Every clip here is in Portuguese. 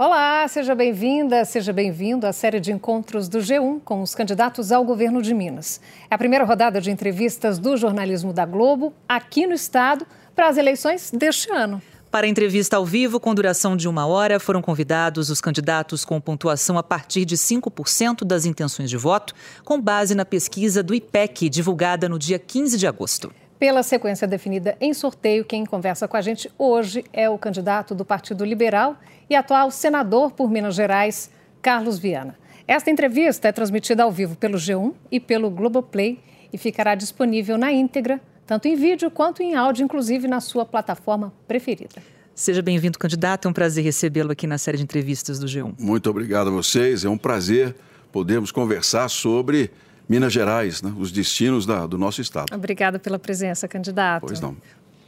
Olá, seja bem-vinda, seja bem-vindo à série de encontros do G1 com os candidatos ao governo de Minas. É a primeira rodada de entrevistas do jornalismo da Globo aqui no estado para as eleições deste ano. Para a entrevista ao vivo, com duração de uma hora, foram convidados os candidatos com pontuação a partir de 5% das intenções de voto, com base na pesquisa do IPEC, divulgada no dia 15 de agosto. Pela sequência definida em sorteio, quem conversa com a gente hoje é o candidato do Partido Liberal e atual senador por Minas Gerais, Carlos Viana. Esta entrevista é transmitida ao vivo pelo G1 e pelo Globoplay e ficará disponível na íntegra, tanto em vídeo quanto em áudio, inclusive na sua plataforma preferida. Seja bem-vindo, candidato. É um prazer recebê-lo aqui na série de entrevistas do G1. Muito obrigado a vocês. É um prazer podermos conversar sobre Minas Gerais, né, os destinos da, do nosso estado. Obrigada pela presença, candidato. Pois não.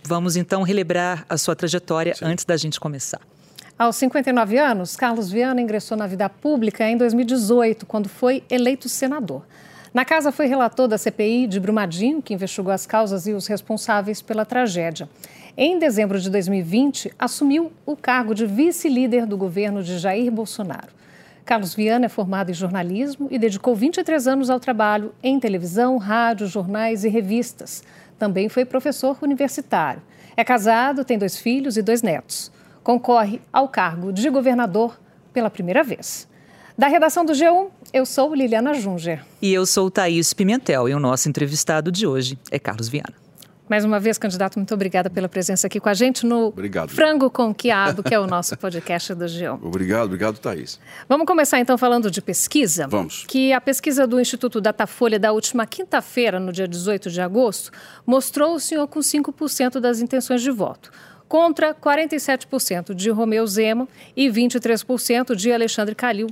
Vamos então relembrar a sua trajetória Sim. antes da gente começar. Aos 59 anos, Carlos Viana ingressou na vida pública em 2018, quando foi eleito senador. Na casa foi relator da CPI de Brumadinho, que investigou as causas e os responsáveis pela tragédia. Em dezembro de 2020, assumiu o cargo de vice-líder do governo de Jair Bolsonaro. Carlos Viana é formado em jornalismo e dedicou 23 anos ao trabalho em televisão, rádio, jornais e revistas. Também foi professor universitário. É casado, tem dois filhos e dois netos. Concorre ao cargo de governador pela primeira vez. Da redação do G1, eu sou Liliana Junger. E eu sou Thaís Pimentel e o nosso entrevistado de hoje é Carlos Viana. Mais uma vez, candidato, muito obrigada pela presença aqui com a gente no obrigado. Frango com Quiabo, que é o nosso podcast do G1. Obrigado, obrigado, Thaís. Vamos começar então falando de pesquisa? Vamos. Que a pesquisa do Instituto Datafolha da última quinta-feira, no dia 18 de agosto, mostrou o senhor com 5% das intenções de voto contra 47% de Romeu Zema e 23% de Alexandre Calil.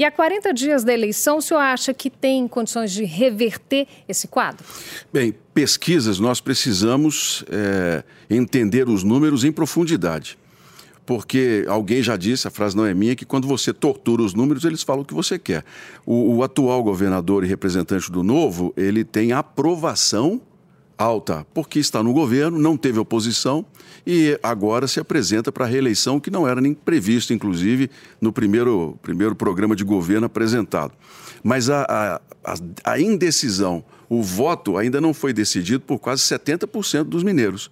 E a 40 dias da eleição, o senhor acha que tem condições de reverter esse quadro? Bem, pesquisas nós precisamos é, entender os números em profundidade. Porque alguém já disse, a frase não é minha, que quando você tortura os números, eles falam o que você quer. O, o atual governador e representante do Novo, ele tem aprovação alta, porque está no governo, não teve oposição e agora se apresenta para a reeleição, que não era nem previsto, inclusive, no primeiro, primeiro programa de governo apresentado. Mas a, a, a indecisão, o voto ainda não foi decidido por quase 70% dos mineiros.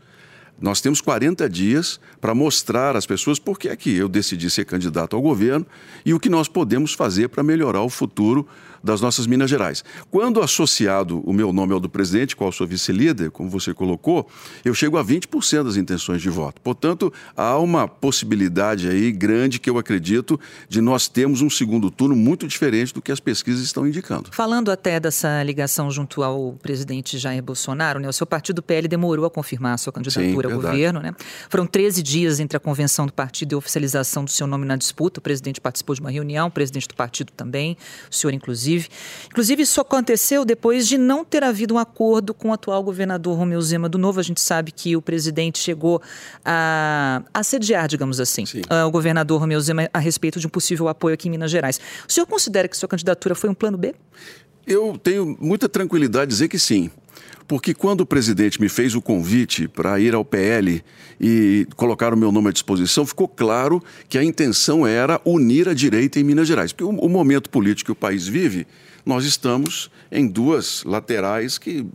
Nós temos 40 dias para mostrar às pessoas por que é que eu decidi ser candidato ao governo e o que nós podemos fazer para melhorar o futuro das nossas Minas Gerais. Quando associado o meu nome ao do presidente, qual sou vice-líder, como você colocou, eu chego a 20% das intenções de voto. Portanto, há uma possibilidade aí grande que eu acredito de nós termos um segundo turno muito diferente do que as pesquisas estão indicando. Falando até dessa ligação junto ao presidente Jair Bolsonaro, né, o seu partido PL demorou a confirmar a sua candidatura Sim, ao governo, né? Foram 13 dias entre a convenção do partido e a oficialização do seu nome na disputa. O presidente participou de uma reunião, o presidente do partido também, o senhor inclusive inclusive. Inclusive, isso aconteceu depois de não ter havido um acordo com o atual governador Romeu Zema do Novo. A gente sabe que o presidente chegou a assediar, digamos assim, uh, o governador Romeu Zema a respeito de um possível apoio aqui em Minas Gerais. O senhor considera que sua candidatura foi um plano B? Eu tenho muita tranquilidade de dizer que sim. Porque quando o presidente me fez o convite para ir ao PL e colocar o meu nome à disposição, ficou claro que a intenção era unir a direita em Minas Gerais. Porque o, o momento político que o país vive, nós estamos em duas laterais que,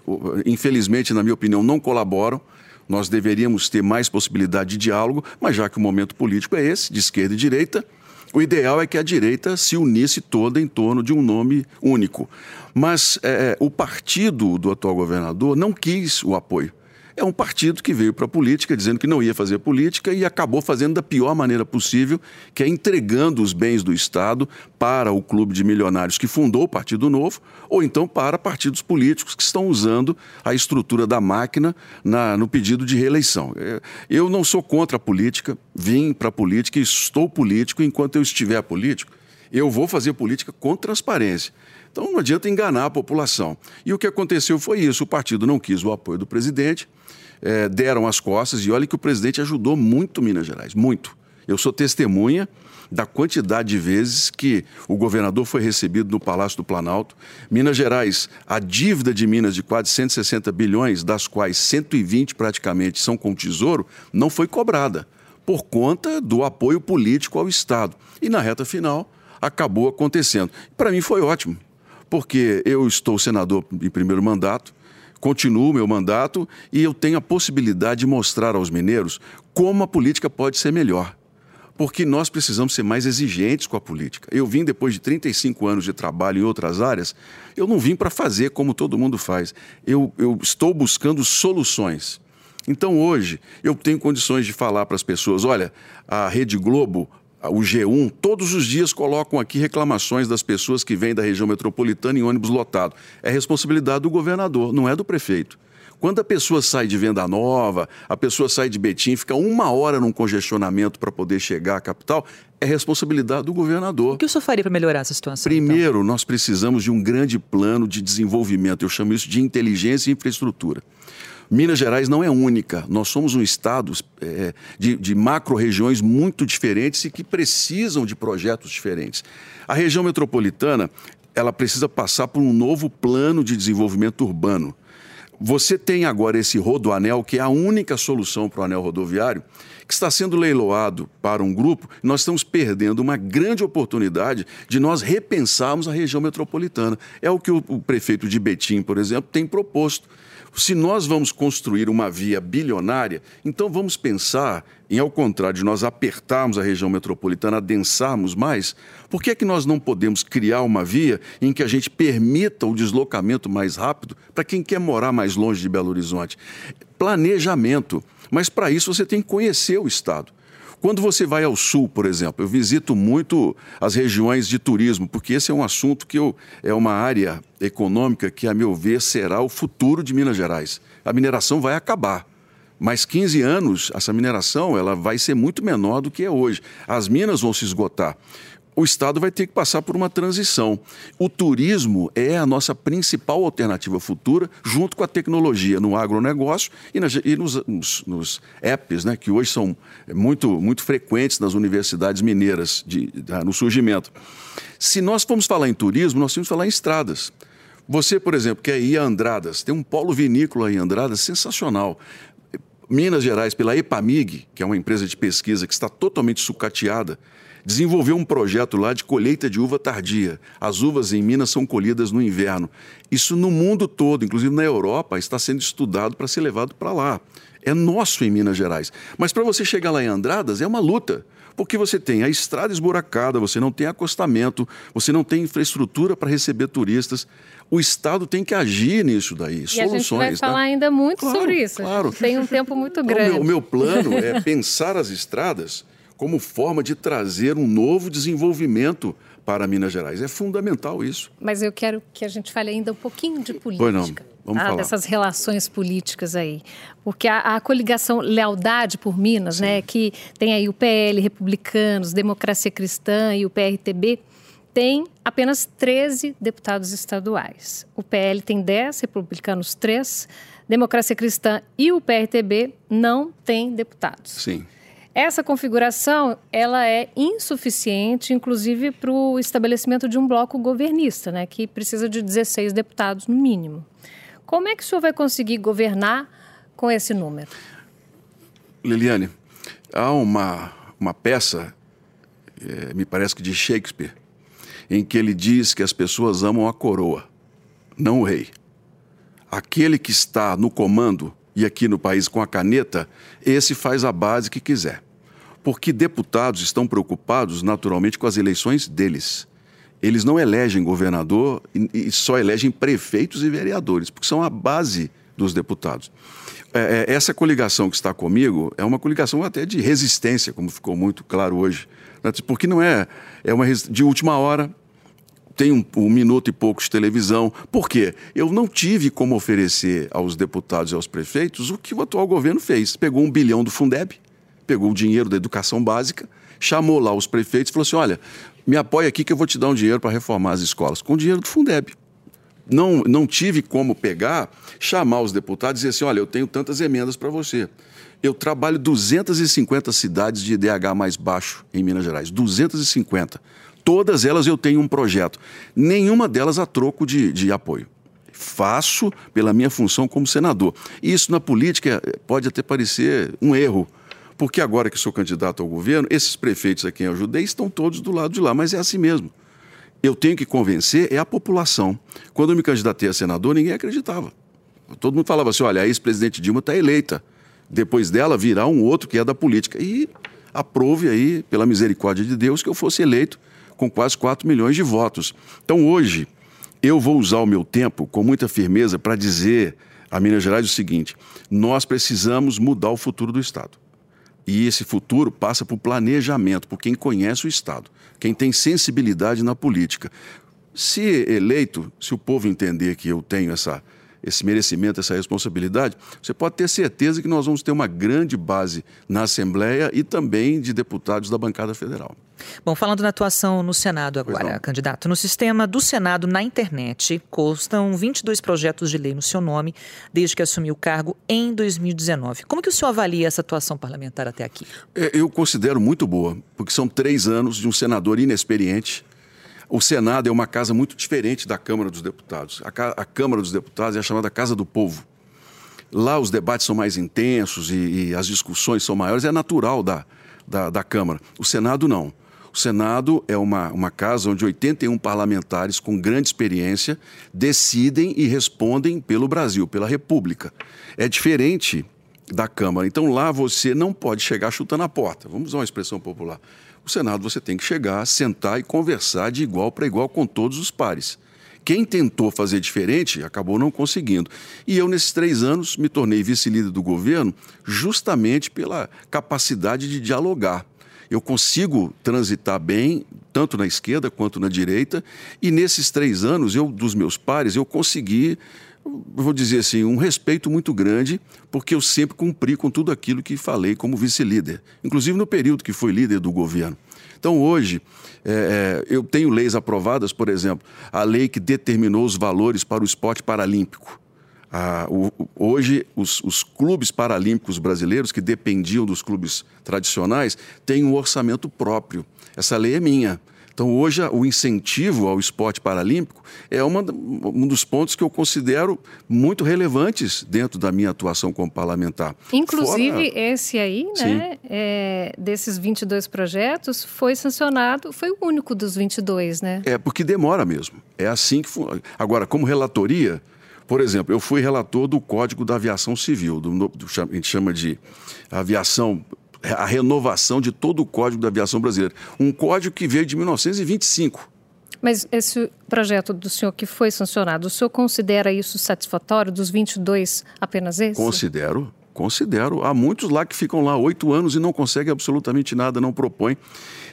infelizmente, na minha opinião, não colaboram. Nós deveríamos ter mais possibilidade de diálogo, mas já que o momento político é esse, de esquerda e direita, o ideal é que a direita se unisse toda em torno de um nome único. Mas é, é o partido do atual governador não quis o apoio é um partido que veio para a política dizendo que não ia fazer política e acabou fazendo da pior maneira possível, que é entregando os bens do Estado para o clube de milionários que fundou o Partido Novo, ou então para partidos políticos que estão usando a estrutura da máquina na, no pedido de reeleição. É, eu não sou contra a política, vim para a política e estou político enquanto eu estiver político. Eu vou fazer política com transparência. Então não adianta enganar a população. E o que aconteceu foi isso: o partido não quis o apoio do presidente, é, deram as costas, e olha que o presidente ajudou muito Minas Gerais, muito. Eu sou testemunha da quantidade de vezes que o governador foi recebido no Palácio do Planalto. Minas Gerais, a dívida de Minas de quase 160 bilhões, das quais 120 praticamente são com o Tesouro, não foi cobrada por conta do apoio político ao Estado. E na reta final acabou acontecendo. Para mim foi ótimo, porque eu estou senador em primeiro mandato, continuo meu mandato e eu tenho a possibilidade de mostrar aos mineiros como a política pode ser melhor. Porque nós precisamos ser mais exigentes com a política. Eu vim depois de 35 anos de trabalho em outras áreas, eu não vim para fazer como todo mundo faz. Eu, eu estou buscando soluções. Então hoje eu tenho condições de falar para as pessoas: olha, a Rede Globo o G1, todos os dias colocam aqui reclamações das pessoas que vêm da região metropolitana em ônibus lotado. É responsabilidade do governador, não é do prefeito. Quando a pessoa sai de Venda Nova, a pessoa sai de Betim, fica uma hora num congestionamento para poder chegar à capital, é responsabilidade do governador. O que o senhor faria para melhorar essa situação? Primeiro, então? nós precisamos de um grande plano de desenvolvimento. Eu chamo isso de inteligência e infraestrutura. Minas Gerais não é única. Nós somos um estado é, de, de macro-regiões muito diferentes e que precisam de projetos diferentes. A região metropolitana ela precisa passar por um novo plano de desenvolvimento urbano. Você tem agora esse rodoanel, que é a única solução para o anel rodoviário, que está sendo leiloado para um grupo. Nós estamos perdendo uma grande oportunidade de nós repensarmos a região metropolitana. É o que o, o prefeito de Betim, por exemplo, tem proposto se nós vamos construir uma via bilionária, então vamos pensar em, ao contrário de nós apertarmos a região metropolitana, adensarmos mais, por que é que nós não podemos criar uma via em que a gente permita o deslocamento mais rápido para quem quer morar mais longe de Belo Horizonte? Planejamento. Mas para isso você tem que conhecer o Estado. Quando você vai ao sul, por exemplo, eu visito muito as regiões de turismo, porque esse é um assunto que eu, é uma área econômica que, a meu ver, será o futuro de Minas Gerais. A mineração vai acabar. Mais 15 anos, essa mineração ela vai ser muito menor do que é hoje. As minas vão se esgotar o Estado vai ter que passar por uma transição. O turismo é a nossa principal alternativa futura, junto com a tecnologia no agronegócio e, na, e nos, nos, nos, apps, né, que hoje são muito, muito frequentes nas universidades mineiras de, de, no surgimento. Se nós formos falar em turismo, nós temos que falar em estradas. Você, por exemplo, quer ir a Andradas, tem um polo vinícola em Andradas sensacional. Minas Gerais, pela EPAMIG, que é uma empresa de pesquisa que está totalmente sucateada, desenvolveu um projeto lá de colheita de uva tardia. As uvas em Minas são colhidas no inverno. Isso no mundo todo, inclusive na Europa, está sendo estudado para ser levado para lá. É nosso em Minas Gerais. Mas para você chegar lá em Andradas é uma luta. Porque você tem a estrada esburacada, você não tem acostamento, você não tem infraestrutura para receber turistas. O Estado tem que agir nisso daí. E soluções. A gente vai falar ainda muito claro, sobre isso. Claro. Tem um tempo muito grande. Então, o, meu, o meu plano é pensar as estradas como forma de trazer um novo desenvolvimento para Minas Gerais. É fundamental isso. Mas eu quero que a gente fale ainda um pouquinho de política. Pois não. Vamos ah, falar. dessas relações políticas aí. Porque a, a coligação Lealdade por Minas, né, que tem aí o PL, Republicanos, Democracia Cristã e o PRTB, tem apenas 13 deputados estaduais. O PL tem 10, Republicanos 3, Democracia Cristã e o PRTB não têm deputados. Sim. Essa configuração ela é insuficiente, inclusive, para o estabelecimento de um bloco governista, né, que precisa de 16 deputados no mínimo. Como é que o senhor vai conseguir governar com esse número? Liliane, há uma, uma peça, é, me parece que de Shakespeare, em que ele diz que as pessoas amam a coroa, não o rei. Aquele que está no comando e aqui no país com a caneta, esse faz a base que quiser. Porque deputados estão preocupados naturalmente com as eleições deles. Eles não elegem governador e, só elegem prefeitos e vereadores, porque são a base dos deputados. É, é, essa coligação que está comigo é uma coligação até de resistência, como ficou muito claro hoje. Né? Porque não é, é uma de última hora, tem um, um, minuto e pouco de televisão. Por quê? Eu não tive como oferecer aos deputados e aos prefeitos o que o atual governo fez. Pegou um bilhão do Fundeb, pegou o dinheiro da educação básica, chamou lá os prefeitos e falou assim: olha, me apoia aqui que eu vou te dar um dinheiro para reformar as escolas, com o dinheiro do Fundeb. Não, não tive como pegar, chamar os deputados e dizer assim: olha, eu tenho tantas emendas para você. Eu trabalho 250 cidades de IDH mais baixo em Minas Gerais. 250. Todas elas eu tenho um projeto. Nenhuma delas a troco de, de apoio. Faço pela minha função como senador. Isso na política pode até parecer um erro, Porque agora que sou candidato ao governo, esses prefeitos a quem eu ajudei estão todos do lado de lá, mas é assim mesmo. Eu tenho que convencer é a população. Quando eu me candidatei a senador, ninguém acreditava. Todo mundo falava assim: olha, a ex-presidente Dilma está eleita. Depois dela virá um outro que é da política. E aprove aí, pela misericórdia de Deus, que eu fosse eleito com quase 4 milhões de votos. Então hoje, eu vou usar o meu tempo com muita firmeza para dizer a Minas Gerais o seguinte: nós precisamos mudar o futuro do Estado. E esse futuro passa por planejamento, por quem conhece o Estado, quem tem sensibilidade na política. Se eleito, se o povo entender que eu tenho essa, esse merecimento, essa responsabilidade, você pode ter certeza que nós vamos ter uma grande base na Assembleia e também de deputados da bancada federal. Bom, falando na atuação no Senado agora, candidato. No sistema do Senado na internet, constam 22 projetos de lei no seu nome desde que assumiu o cargo em 2019. Como que o senhor avalia essa atuação parlamentar até aqui? É, eu considero muito boa, porque são três anos de um senador inexperiente, o Senado é uma casa muito diferente da Câmara dos Deputados. A, a Câmara dos Deputados é a chamada Casa do Povo. Lá os debates são mais intensos e, e as discussões são maiores, é natural da, da, da Câmara. O Senado não. O Senado é uma, uma casa onde 81 parlamentares com grande experiência decidem e respondem pelo Brasil, pela República. É diferente da Câmara. Então lá você não pode chegar chutando a porta. Vamos usar uma expressão popular. O Senado você tem que chegar, sentar e conversar de igual para igual com todos os pares. Quem tentou fazer diferente acabou não conseguindo. E eu, nesses três anos, me tornei vice-líder do governo justamente pela capacidade de dialogar. Eu consigo transitar bem, tanto na esquerda quanto na direita, e nesses três anos, eu, dos meus pares, eu consegui vou dizer assim, um respeito muito grande, porque eu sempre cumpri com tudo aquilo que falei como vice-líder, inclusive no período que fui líder do governo. Então, hoje, é, é, eu tenho leis aprovadas, por exemplo, a lei que determinou os valores para o esporte paralímpico. Ah, o, hoje, os, os, clubes paralímpicos brasileiros, que dependiam dos clubes tradicionais, têm um orçamento próprio. Essa lei é minha. Então, hoje, o incentivo ao esporte paralímpico é uma, um dos pontos que eu considero muito relevantes dentro da minha atuação como parlamentar. Inclusive, Fora... esse aí, né, é, desses 22 projetos, foi sancionado, foi o único dos 22, né? É, porque demora mesmo. É assim que. Agora, como relatoria, por exemplo, eu fui relator do Código da Aviação Civil, do, do, a gente chama de aviação a renovação de todo o Código da Aviação Brasileira. Um código que veio de 1925. Mas esse projeto do senhor que foi sancionado, o senhor considera isso satisfatório dos 22 apenas esse? Considero, considero. Há muitos lá que ficam lá oito anos e não conseguem absolutamente nada, não propõem.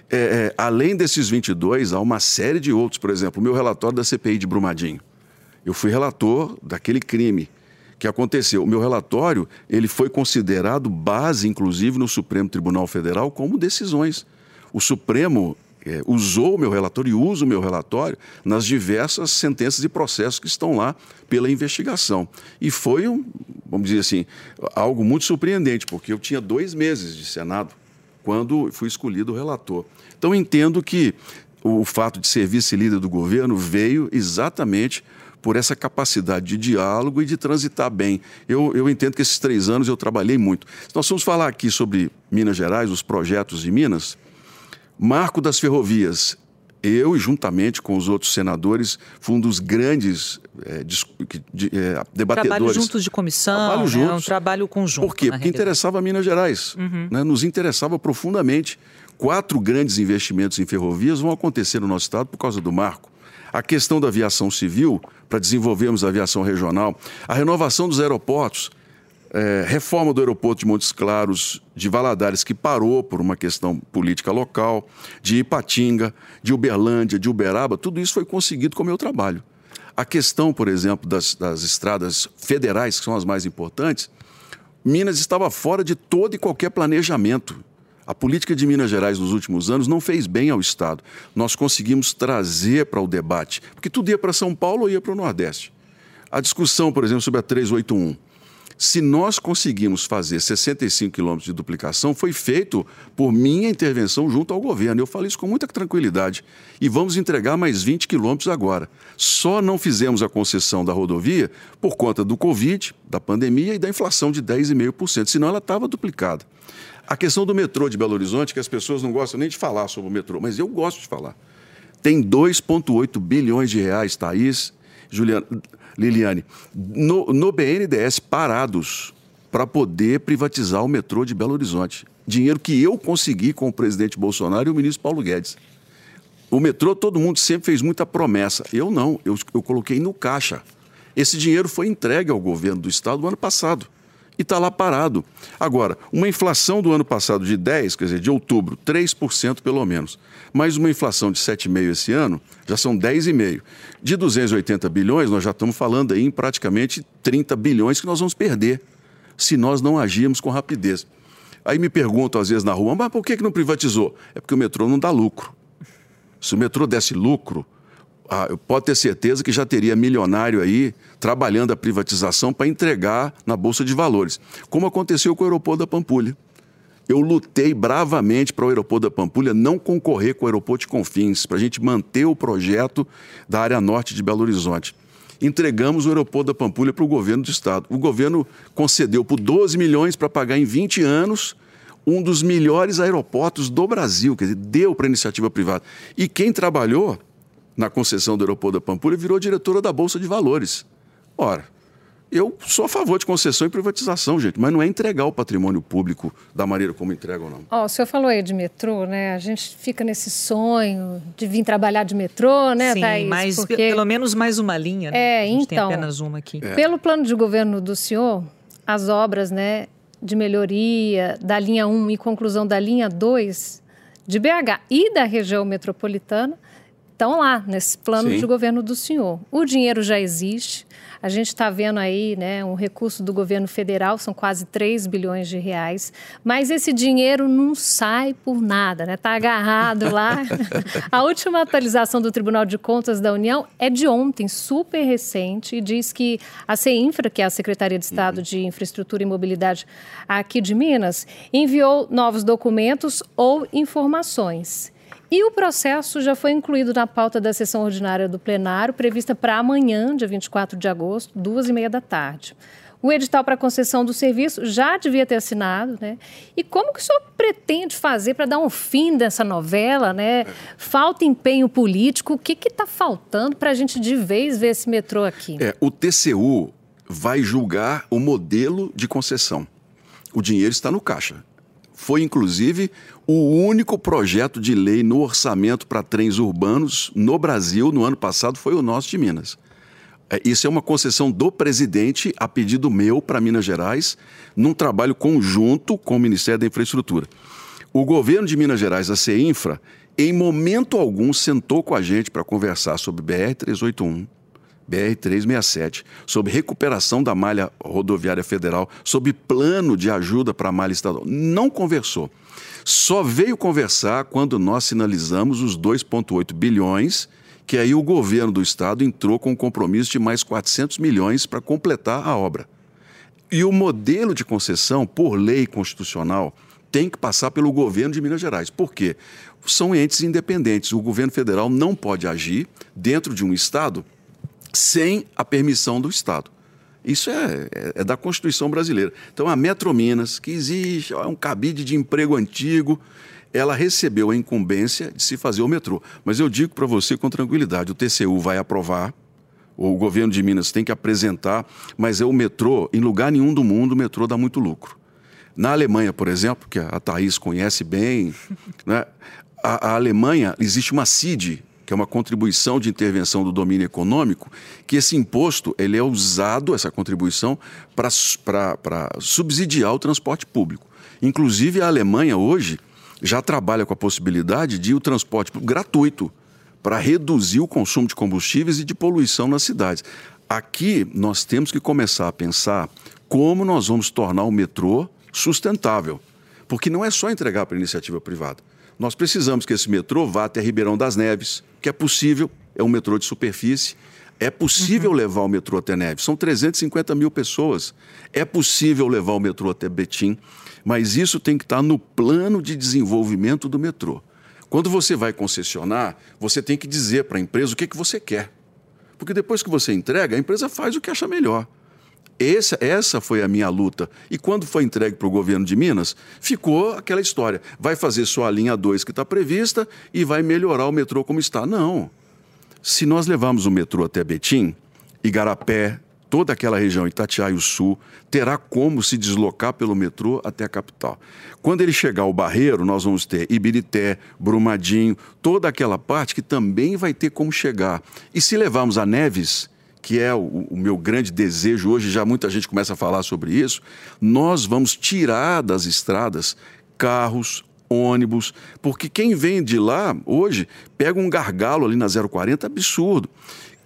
É, é, além desses 22, há uma série de outros. Por exemplo, o meu relatório da CPI de Brumadinho. Eu fui relator daquele crime que aconteceu. O meu relatório ele foi considerado base, inclusive, no Supremo Tribunal Federal como decisões. O Supremo é, usou o meu relatório e usa o meu relatório nas diversas sentenças e processos que estão lá pela investigação. E foi, um, vamos dizer assim, algo muito surpreendente, porque eu tinha dois meses de Senado quando fui escolhido relator. Então, entendo que o fato de ser vice-líder do governo veio exatamente por essa capacidade de diálogo e de transitar bem. Eu, eu entendo que esses três anos eu trabalhei muito. Nós vamos falar aqui sobre Minas Gerais, os projetos de Minas. Marco das Ferrovias. Eu, juntamente com os outros senadores, fui um dos grandes é, de, de, é, debatedores. Trabalho juntos de comissão, trabalho né? juntos. um trabalho conjunto. Por quê? Porque realidade. interessava Minas Gerais. Uhum. Né? Nos interessava profundamente. Quatro grandes investimentos em ferrovias vão acontecer no nosso estado por causa do marco. A questão da aviação civil, para desenvolvermos a aviação regional, a renovação dos aeroportos, é, reforma do aeroporto de Montes Claros, de Valadares, que parou por uma questão política local, de Ipatinga, de Uberlândia, de Uberaba, tudo isso foi conseguido com o meu trabalho. A questão, por exemplo, das, das estradas federais, que são as mais importantes, Minas estava fora de todo e qualquer planejamento. A política de Minas Gerais nos últimos anos não fez bem ao Estado. Nós conseguimos trazer para o debate, porque tudo ia para São Paulo ou ia para o Nordeste. A discussão, por exemplo, sobre a 381. Se nós conseguimos fazer 65 quilômetros de duplicação, foi feito por minha intervenção junto ao governo. Eu falo isso com muita tranquilidade. E vamos entregar mais 20 quilômetros agora. Só não fizemos a concessão da rodovia por conta do Covid, da pandemia e da inflação de 10,5%, senão ela estava duplicada. A questão do metrô de Belo Horizonte, que as pessoas não gostam nem de falar sobre o metrô, mas eu gosto de falar. Tem 2,8 bilhões de reais, Thaís, Juliana, Liliane, no, no BNDES parados para poder privatizar o metrô de Belo Horizonte. Dinheiro que eu consegui com o presidente Bolsonaro e o ministro Paulo Guedes. O metrô, todo mundo sempre fez muita promessa. Eu não, eu, eu coloquei no caixa. Esse dinheiro foi entregue ao governo do estado no ano passado e está lá parado. Agora, uma inflação do ano passado de 10, quer dizer, de outubro, 3% pelo menos, mais uma inflação de 7,5 esse ano, já são 10,5. De 280 bilhões, nós já estamos falando aí em praticamente 30 bilhões que nós vamos perder se nós não agirmos com rapidez. Aí me perguntam às vezes na rua, mas por que, que não privatizou? É porque o metrô não dá lucro. Se o metrô desse lucro, ah, pode ter certeza que já teria milionário aí trabalhando a privatização para entregar na Bolsa de Valores, como aconteceu com o aeroporto da Pampulha. Eu lutei bravamente para o aeroporto da Pampulha não concorrer com o aeroporto de Confins, para a gente manter o projeto da área norte de Belo Horizonte. Entregamos o aeroporto da Pampulha para o governo do estado. O governo concedeu por 12 milhões para pagar em 20 anos um dos melhores aeroportos do Brasil, quer dizer, deu para a iniciativa privada. E quem trabalhou na concessão do aeroporto da Pampulha, virou diretora da Bolsa de Valores. Ora, eu sou a favor de concessão e privatização, gente, mas não é entregar o patrimônio público da maneira como entregam, não. Oh, o senhor falou aí de metrô, né? A gente fica nesse sonho de vir trabalhar de metrô, né, Sim, Thaís? mas Porque... pelo menos mais uma linha, né? É, a gente então, tem apenas uma aqui. É. Pelo plano de governo do senhor, as obras, né, de melhoria da linha 1 e conclusão da linha 2 de BH e da região metropolitana estão lá nesse plano Sim. de governo do senhor. O dinheiro já existe. A gente está vendo aí né, um recurso do governo federal, são quase 3 bilhões de reais, mas esse dinheiro não sai por nada, está né? Tá agarrado lá. a última atualização do Tribunal de Contas da União é de ontem, super recente, e diz que a CEINFRA, que é a Secretaria de Estado uhum. de Infraestrutura e Mobilidade aqui de Minas, enviou novos documentos ou informações. E o processo já foi incluído na pauta da sessão ordinária do plenário, prevista para amanhã, dia 24 de agosto, duas e meia da tarde. O edital para concessão do serviço já devia ter assinado, né? E como que o senhor pretende fazer para dar um fim dessa novela, né? Falta empenho político, o que está faltando para a gente de vez ver esse metrô aqui? É, o TCU vai julgar o modelo de concessão. O dinheiro está no caixa. Foi, inclusive, o único projeto de lei no orçamento para trens urbanos no Brasil no ano passado foi o nosso de Minas. É, isso é uma concessão do presidente a pedido meu para Minas Gerais, num trabalho conjunto com o Ministério da Infraestrutura. O governo de Minas Gerais, a CEINFRA, em momento algum sentou com a gente para conversar sobre BR-381, BR-367, sobre recuperação da malha rodoviária federal, sobre plano de ajuda para a malha estadual. Não conversou. Só veio conversar quando nós sinalizamos os 2,8 bilhões, que aí o governo do estado entrou com um compromisso de mais 400 milhões para completar a obra. E o modelo de concessão, por lei constitucional, tem que passar pelo governo de Minas Gerais. Por quê? São entes independentes. O governo federal não pode agir dentro de um estado sem a permissão do Estado. Isso é, é, é, da Constituição brasileira. Então, a Metrominas, que existe, é um cabide de emprego antigo, ela recebeu a incumbência de se fazer o metrô. Mas eu digo para você com tranquilidade: o TCU vai aprovar, o governo de Minas tem que apresentar, mas é o metrô, em lugar nenhum do mundo, o metrô dá muito lucro. Na Alemanha, por exemplo, que a Thaís conhece bem, né, a, a Alemanha, existe uma CID, que é uma contribuição de intervenção do domínio econômico, que esse imposto ele é usado, essa contribuição, para subsidiar o transporte público. Inclusive, a Alemanha hoje já trabalha com a possibilidade de o transporte gratuito para reduzir o consumo de combustíveis e de poluição nas cidades. Aqui nós temos que começar a pensar como nós vamos tornar o metrô sustentável. Porque não é só entregar para iniciativa privada. Nós precisamos que esse metrô vá até Ribeirão das Neves, que é possível, é um metrô de superfície. É possível uhum. levar o metrô até Neves. São 350 mil pessoas. É possível levar o metrô até Betim. Mas isso tem que estar no plano de desenvolvimento do metrô. Quando você vai concessionar, você tem que dizer para a empresa o que, que você quer. Porque depois que você entrega, a empresa faz o que acha melhor. Essa, foi a minha luta. E quando foi entregue para o governo de Minas, ficou aquela história. Vai fazer só a linha 2 que está prevista e vai melhorar o metrô como está. Não. Se nós levarmos o metrô até Betim, Igarapé, toda aquela região, Itatiaia o Sul, terá como se deslocar pelo metrô até a capital. Quando ele chegar ao Barreiro, nós vamos ter Ibirité, Brumadinho, toda aquela parte que também vai ter como chegar. E se levarmos a Neves, que é o, o, meu grande desejo hoje, já muita gente começa a falar sobre isso, nós vamos tirar das estradas carros, ônibus, porque quem vem de lá hoje pega um gargalo ali na 040 absurdo.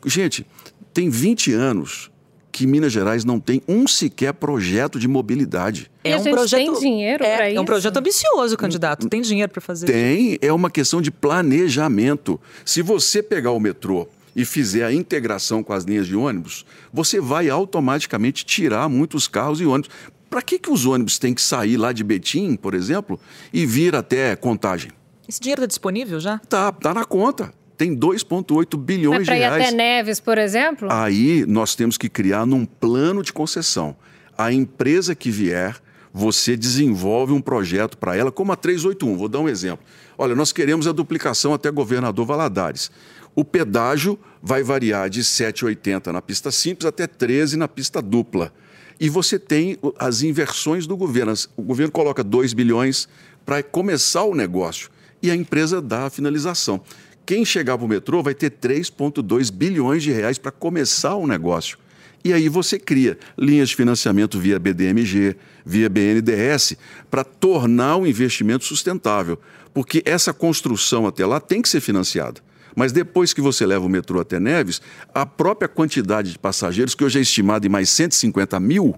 Gente, tem 20 anos que Minas Gerais não tem um sequer projeto de mobilidade. É um projeto tem dinheiro é, para isso. É um projeto ambicioso, candidato. Tem dinheiro para fazer. Tem, é uma questão de planejamento. Se você pegar o metrô e fizer a integração com as linhas de ônibus, você vai automaticamente tirar muitos carros e ônibus. Para que, que os ônibus têm que sair lá de Betim, por exemplo, e vir até Contagem? Esse dinheiro está disponível já? Tá, tá na conta. Tem 2,8 bilhões de reais. Para ir até Neves, por exemplo? Aí nós temos que criar num plano de concessão. A empresa que vier, você desenvolve um projeto para ela, como a 381. Vou dar um exemplo. Olha, nós queremos a duplicação até Governador Valadares. O pedágio vai variar de 7,80 na pista simples até 13 na pista dupla. E você tem as inversões do governo. O governo coloca 2 bilhões para começar o negócio e a empresa dá a finalização. Quem chegar para o metrô vai ter 3,2 bilhões de reais para começar o negócio. E aí você cria linhas de financiamento via BDMG, via BNDES, para tornar o investimento sustentável. Porque essa construção até lá tem que ser financiada. Mas depois que você leva o metrô até Neves, a própria quantidade de passageiros, que hoje é estimada em mais 150 mil,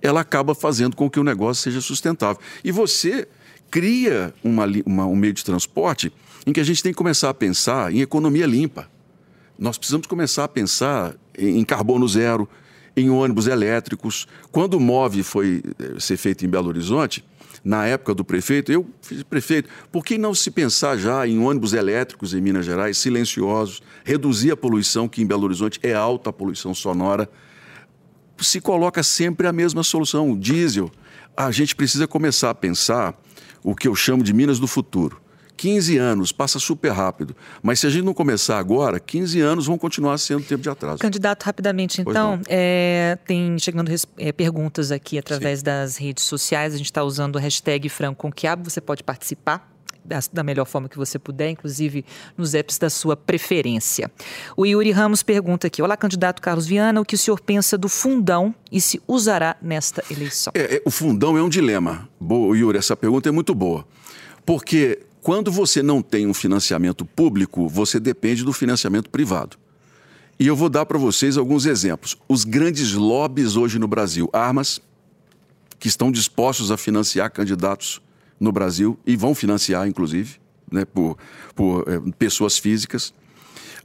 ela acaba fazendo com que o negócio seja sustentável. E você cria uma, uma, um meio de transporte em que a gente tem que começar a pensar em economia limpa. Nós precisamos começar a pensar em carbono zero, em ônibus elétricos. Quando o MOVE foi eh, ser feito em Belo Horizonte, na época do prefeito, eu fiz prefeito, por que não se pensar já em ônibus elétricos em Minas Gerais, silenciosos, reduzir a poluição, que em Belo Horizonte é alta a poluição sonora? Se coloca sempre a mesma solução, o diesel. A gente precisa começar a pensar o que eu chamo de Minas do futuro. 15 anos, passa super rápido. Mas se a gente não começar agora, 15 anos vão continuar sendo tempo de atraso. Candidato, rapidamente, então, é, tem chegando é, perguntas aqui através Sim. das redes sociais. A gente está usando o hashtag FrancoConquiabo. Você pode participar da, da, melhor forma que você puder, inclusive nos apps da sua preferência. O Yuri Ramos pergunta aqui: Olá, candidato Carlos Viana, o que o senhor pensa do fundão e se usará nesta eleição? É, é, o fundão é um dilema. Boa, Yuri, essa pergunta é muito boa. Porque quando você não tem um financiamento público, você depende do financiamento privado. E eu vou dar para vocês alguns exemplos. Os grandes lobbies hoje no Brasil, armas, que estão dispostos a financiar candidatos no Brasil e vão financiar, inclusive, né, por, por é, pessoas físicas.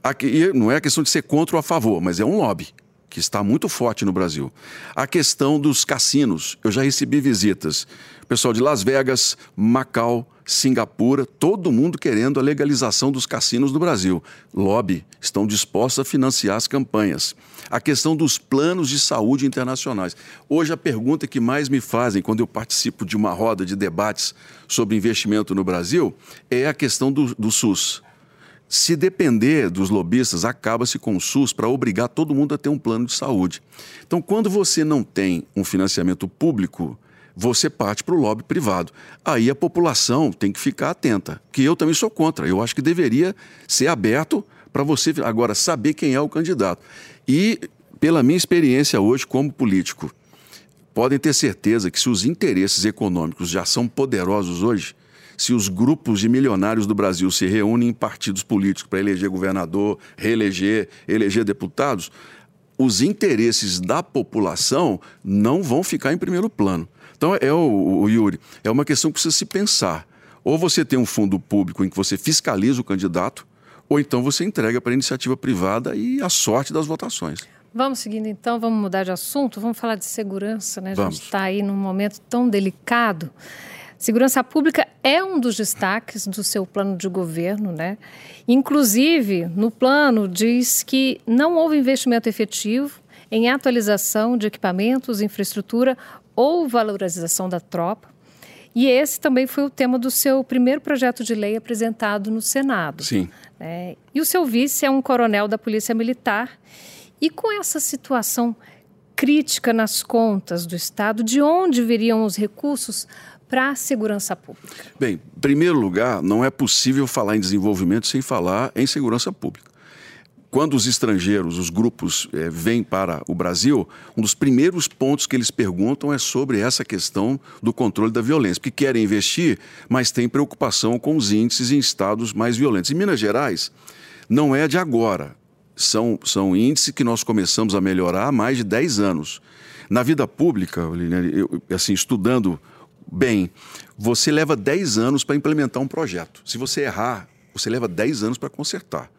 Aqui, não é questão de ser contra ou a favor, mas é um lobby que está muito forte no Brasil. A questão dos cassinos. Eu já recebi visitas. Pessoal de Las Vegas, Macau, Singapura, todo mundo querendo a legalização dos cassinos no Brasil. Lobby, estão dispostos a financiar as campanhas. A questão dos planos de saúde internacionais. Hoje, a pergunta que mais me fazem quando eu participo de uma roda de debates sobre investimento no Brasil é a questão do, do SUS. Se depender dos lobistas, acaba-se com o SUS para obrigar todo mundo a ter um plano de saúde. Então, quando você não tem um financiamento público, você parte para o lobby privado. Aí a população tem que ficar atenta, que eu também sou contra. Eu acho que deveria ser aberto para você agora saber quem é o candidato. E pela minha experiência hoje como político, podem ter certeza que se os interesses econômicos já são poderosos hoje, se os grupos de milionários do Brasil se reúnem em partidos políticos para eleger governador, reeleger, eleger deputados, os interesses da população não vão ficar em primeiro plano. Então, é o, o Yuri, é uma questão que precisa se pensar. Ou você tem um fundo público em que você fiscaliza o candidato, ou então você entrega para a iniciativa privada e a sorte das votações. Vamos seguindo então, vamos mudar de assunto, vamos falar de segurança, né? A gente está aí num momento tão delicado. Segurança pública é um dos destaques do seu plano de governo, né? Inclusive, no plano diz que não houve investimento efetivo em atualização de equipamentos, infraestrutura ou valorização da tropa. E esse também foi o tema do seu primeiro projeto de lei apresentado no Senado. Sim. É, e o seu vice é um coronel da Polícia Militar. E com essa situação crítica nas contas do Estado, de onde viriam os recursos para a segurança pública? Bem, em primeiro lugar, não é possível falar em desenvolvimento sem falar em segurança pública quando os estrangeiros, os grupos, é, vêm para o Brasil, um dos primeiros pontos que eles perguntam é sobre essa questão do controle da violência, porque querem investir, mas têm preocupação com os índices em estados mais violentos. Em Minas Gerais, não é de agora. São, são índices que nós começamos a melhorar há mais de 10 anos. Na vida pública, eu, assim, estudando bem, você leva 10 anos para implementar um projeto. Se você errar, você leva 10 anos para consertar.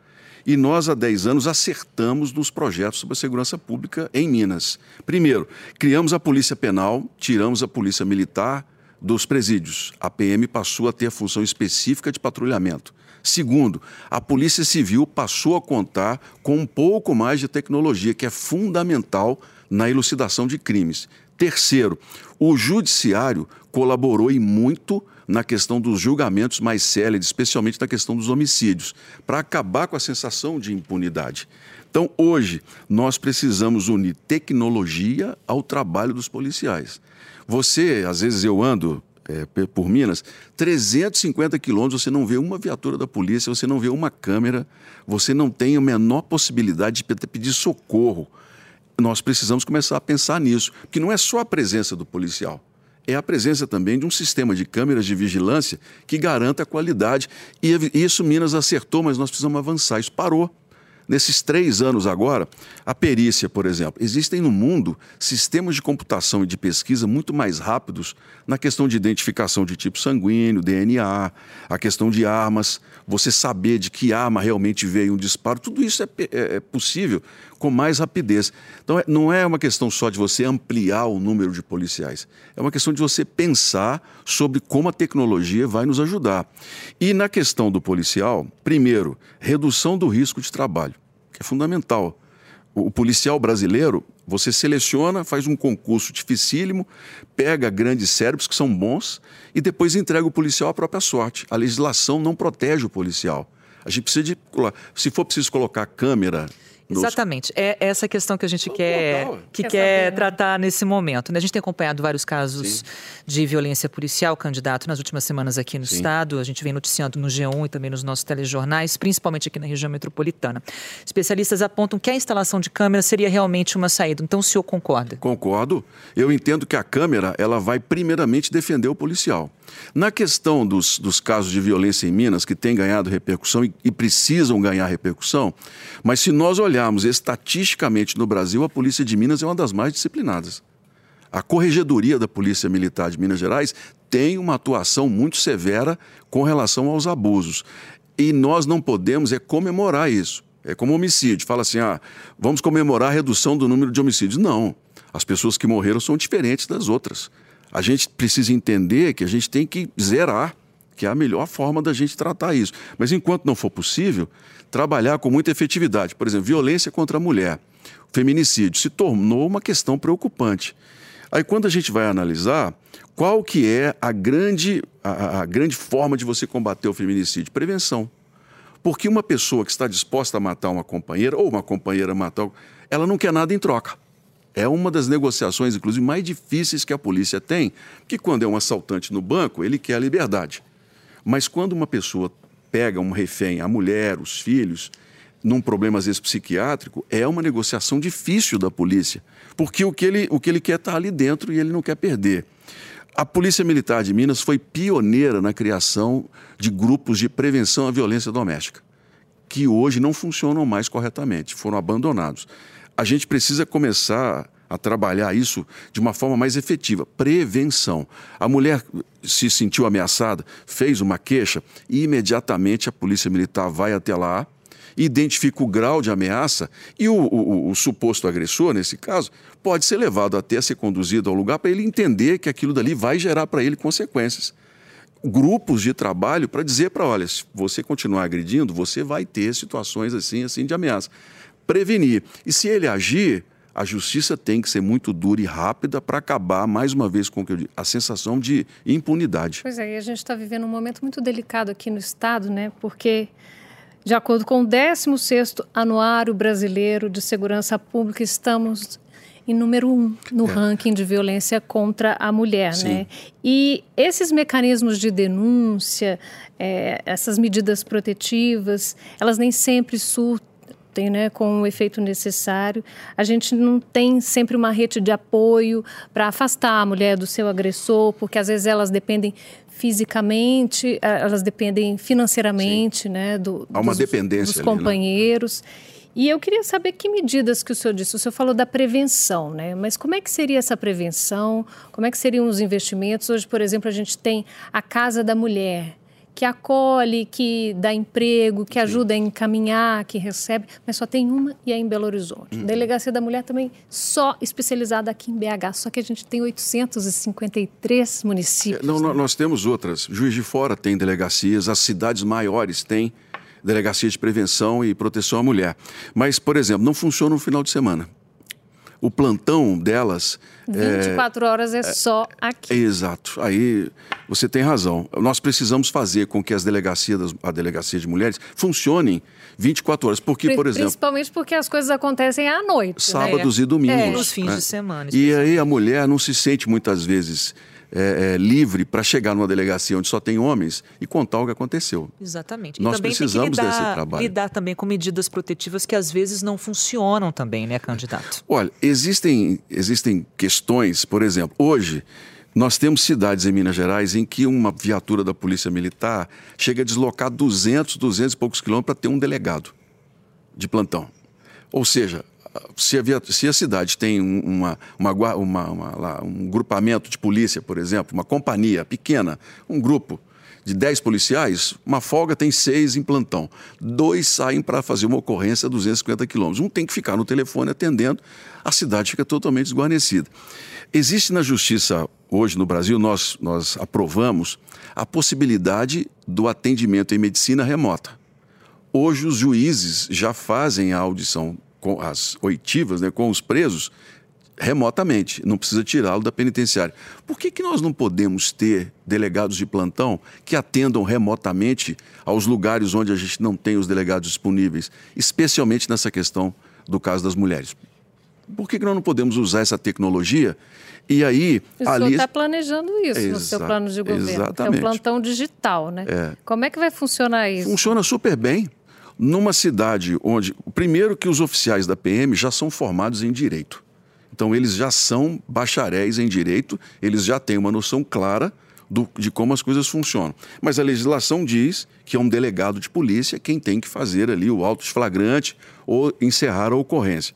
E nós, há 10 anos, acertamos nos projetos sobre a segurança pública em Minas. Primeiro, criamos a Polícia Penal, tiramos a Polícia Militar dos presídios. A PM passou a ter a função específica de patrulhamento. Segundo, a Polícia Civil passou a contar com um pouco mais de tecnologia, que é fundamental na elucidação de crimes. Terceiro, o Judiciário colaborou e muito na questão dos julgamentos mais céleres, especialmente na questão dos homicídios, para acabar com a sensação de impunidade. Então, hoje, nós precisamos unir tecnologia ao trabalho dos policiais. Você, às vezes eu ando é, por Minas, 350 quilômetros, você não vê uma viatura da polícia, você não vê uma câmera, você não tem a menor possibilidade de pedir socorro. Nós precisamos começar a pensar nisso, porque não é só a presença do policial é a presença também de um sistema de câmeras de vigilância que garanta a qualidade. E isso Minas acertou, mas nós precisamos avançar. Isso parou. Nesses três anos agora, a perícia, por exemplo, existem no mundo sistemas de computação e de pesquisa muito mais rápidos na questão de identificação de tipo sanguíneo, DNA, a questão de armas, você saber de que arma realmente veio um disparo, tudo isso é, é, é possível com mais rapidez. Então, é, não é uma questão só de você ampliar o número de policiais, é uma questão de você pensar sobre como a tecnologia vai nos ajudar. E na questão do policial, primeiro, redução do risco de trabalho, que é fundamental. O policial brasileiro, você seleciona, faz um concurso dificílimo, pega grandes cérebros que são bons e depois entrega o policial à própria sorte. A legislação não protege o policial. A gente precisa de. Se for preciso colocar câmera Exatamente. É essa questão que a gente quer, que quer, quer saber, né? tratar nesse momento. Né? A gente tem acompanhado vários casos Sim. de violência policial, candidato, nas últimas semanas aqui no Sim. Estado. A gente vem noticiando no G1 e também nos nossos telejornais, principalmente aqui na região metropolitana. Especialistas apontam que a instalação de câmeras seria realmente uma saída. Então, o senhor concorda? Concordo. Eu entendo que a câmera ela vai primeiramente defender o policial. Na questão dos, dos casos de violência em Minas, que têm ganhado repercussão e, e precisam ganhar repercussão, mas se nós olharmos estatisticamente no Brasil, a Polícia de Minas é uma das mais disciplinadas. A Corregedoria da Polícia Militar de Minas Gerais tem uma atuação muito severa com relação aos abusos. E nós não podemos é comemorar isso. É como homicídio. Fala assim, ah, vamos comemorar a redução do número de homicídios. Não. As pessoas que morreram são diferentes das outras a gente precisa entender que a gente tem que zerar, que é a melhor forma da gente tratar isso. Mas enquanto não for possível, trabalhar com muita efetividade. Por exemplo, violência contra a mulher, feminicídio, se tornou uma questão preocupante. Aí quando a gente vai analisar, qual que é a grande, a, a grande forma de você combater o feminicídio? Prevenção. Porque uma pessoa que está disposta a matar uma companheira, ou uma companheira matar, ela não quer nada em troca. É uma das negociações, inclusive, mais difíceis que a polícia tem, que quando é um assaltante no banco, ele quer a liberdade. Mas quando uma pessoa pega um refém, a mulher, os filhos, num problema às vezes psiquiátrico, é uma negociação difícil da polícia, porque o que ele, o que ele quer está ali dentro e ele não quer perder. A Polícia Militar de Minas foi pioneira na criação de grupos de prevenção à violência doméstica, que hoje não funcionam mais corretamente, foram abandonados a gente precisa começar a trabalhar isso de uma forma mais efetiva. Prevenção. A mulher se sentiu ameaçada, fez uma queixa e imediatamente a polícia militar vai até lá, identifica o grau de ameaça e o, o, o suposto agressor, nesse caso, pode ser levado até ser conduzido ao lugar para ele entender que aquilo dali vai gerar para ele consequências. Grupos de trabalho para dizer para, olha, se você continuar agredindo, você vai ter situações assim, assim de ameaça prevenir. E se ele agir, a justiça tem que ser muito dura e rápida para acabar, mais uma vez, com a sensação de impunidade. Pois é, e a gente está vivendo um momento muito delicado aqui no Estado, né? Porque, de acordo com o 16º Anuário Brasileiro de Segurança Pública, estamos em número um no é. ranking de violência contra a mulher, Sim. né? E esses mecanismos de denúncia, é, essas medidas protetivas, elas nem sempre surtem né, com o efeito necessário. A gente não tem sempre uma rede de apoio para afastar a mulher do seu agressor, porque às vezes elas dependem fisicamente, eh, elas dependem financeiramente, né, do, Há uma dos, dependência dos companheiros. Ali, né? E eu queria saber que medidas que o senhor disse. O senhor falou da prevenção, né? Mas como é que seria essa prevenção? Como é que seriam os investimentos? Hoje, por exemplo, a gente tem a Casa da Mulher, que acolhe, que dá emprego, que ajuda a encaminhar, que recebe, mas só tem uma e é em Belo Horizonte. Uhum. Delegacia da Mulher também só especializada aqui em BH, só que a gente tem 853 municípios. É, não, né? nós temos outras. Juiz de Fora tem delegacias, as cidades maiores têm delegacia de prevenção e proteção à mulher. Mas, por exemplo, não funciona no final de semana o plantão delas. 24 é, horas é, é só aqui. É, exato. Aí você tem razão. Nós precisamos fazer com que as delegacias, a delegacia de mulheres, funcionem 24 horas. Porque, por exemplo. Principalmente porque as coisas acontecem à noite. Né? Sábados né? e domingos. É. Nos fins né? de semana. E aí a mulher não se sente muitas vezes é, é, livre para chegar numa delegacia onde só tem homens e contar o que aconteceu. Exatamente. Nós precisamos lidar, desse trabalho. lidar também com medidas protetivas que às vezes não funcionam também, né, candidato? Olha, existem, existem questões, por exemplo, hoje nós temos cidades em Minas Gerais em que uma viatura da Polícia Militar chega a deslocar 200, 200 e poucos quilômetros para ter um delegado de plantão. Ou seja, se a, se a cidade tem uma, uma, uma, uma, um grupamento de polícia, por exemplo, uma companhia pequena, um grupo de 10 policiais, uma folga tem seis em plantão. Dois saem para fazer uma ocorrência a 250 quilômetros. Um tem que ficar no telefone atendendo, a cidade fica totalmente desguarnecida. Existe na justiça hoje no Brasil, nós, nós aprovamos a possibilidade do atendimento em medicina remota. Hoje os juízes já fazem a audição com as oitivas, né, com os presos, remotamente, não precisa tirá-lo da penitenciária. Por que, que nós não podemos ter delegados de plantão que atendam remotamente aos lugares onde a gente não tem os delegados disponíveis, especialmente nessa questão do caso das mulheres? Por que, que nós não podemos usar essa tecnologia e aí, o ali... senhor está planejando isso Exa no seu plano de governo, exatamente. que é o plantão digital, né? É. Como é que vai funcionar isso? Funciona super bem numa cidade onde, primeiro que os oficiais da PM já são formados em direito. Então eles já são bacharéis em direito, eles já têm uma noção clara do, de como as coisas funcionam. Mas a legislação diz que é um delegado de polícia quem tem que fazer ali o auto flagrante ou encerrar a ocorrência.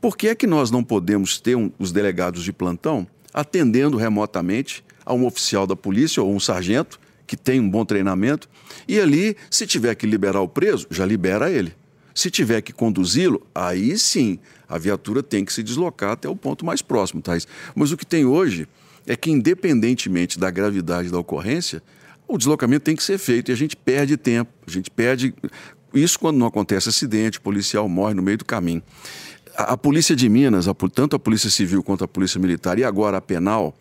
Por que é que nós não podemos ter um, os delegados de plantão atendendo remotamente a um oficial da polícia ou um sargento que tem um bom treinamento, e ali, se tiver que liberar o preso, já libera ele. Se tiver que conduzi-lo, aí sim, a viatura tem que se deslocar até o ponto mais próximo, Thais. Mas o que tem hoje é que, independentemente da gravidade da ocorrência, o deslocamento tem que ser feito e a gente perde tempo, a gente perde. Isso quando não acontece acidente, o policial morre no meio do caminho. A, Polícia de Minas, a, tanto a Polícia Civil quanto a Polícia Militar e agora a Penal,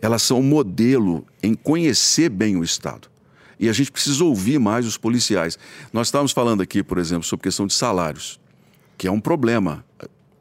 elas são modelo em conhecer bem o Estado. E a gente precisa ouvir mais os policiais. Nós estávamos falando aqui, por exemplo, sobre questão de salários, que é um problema.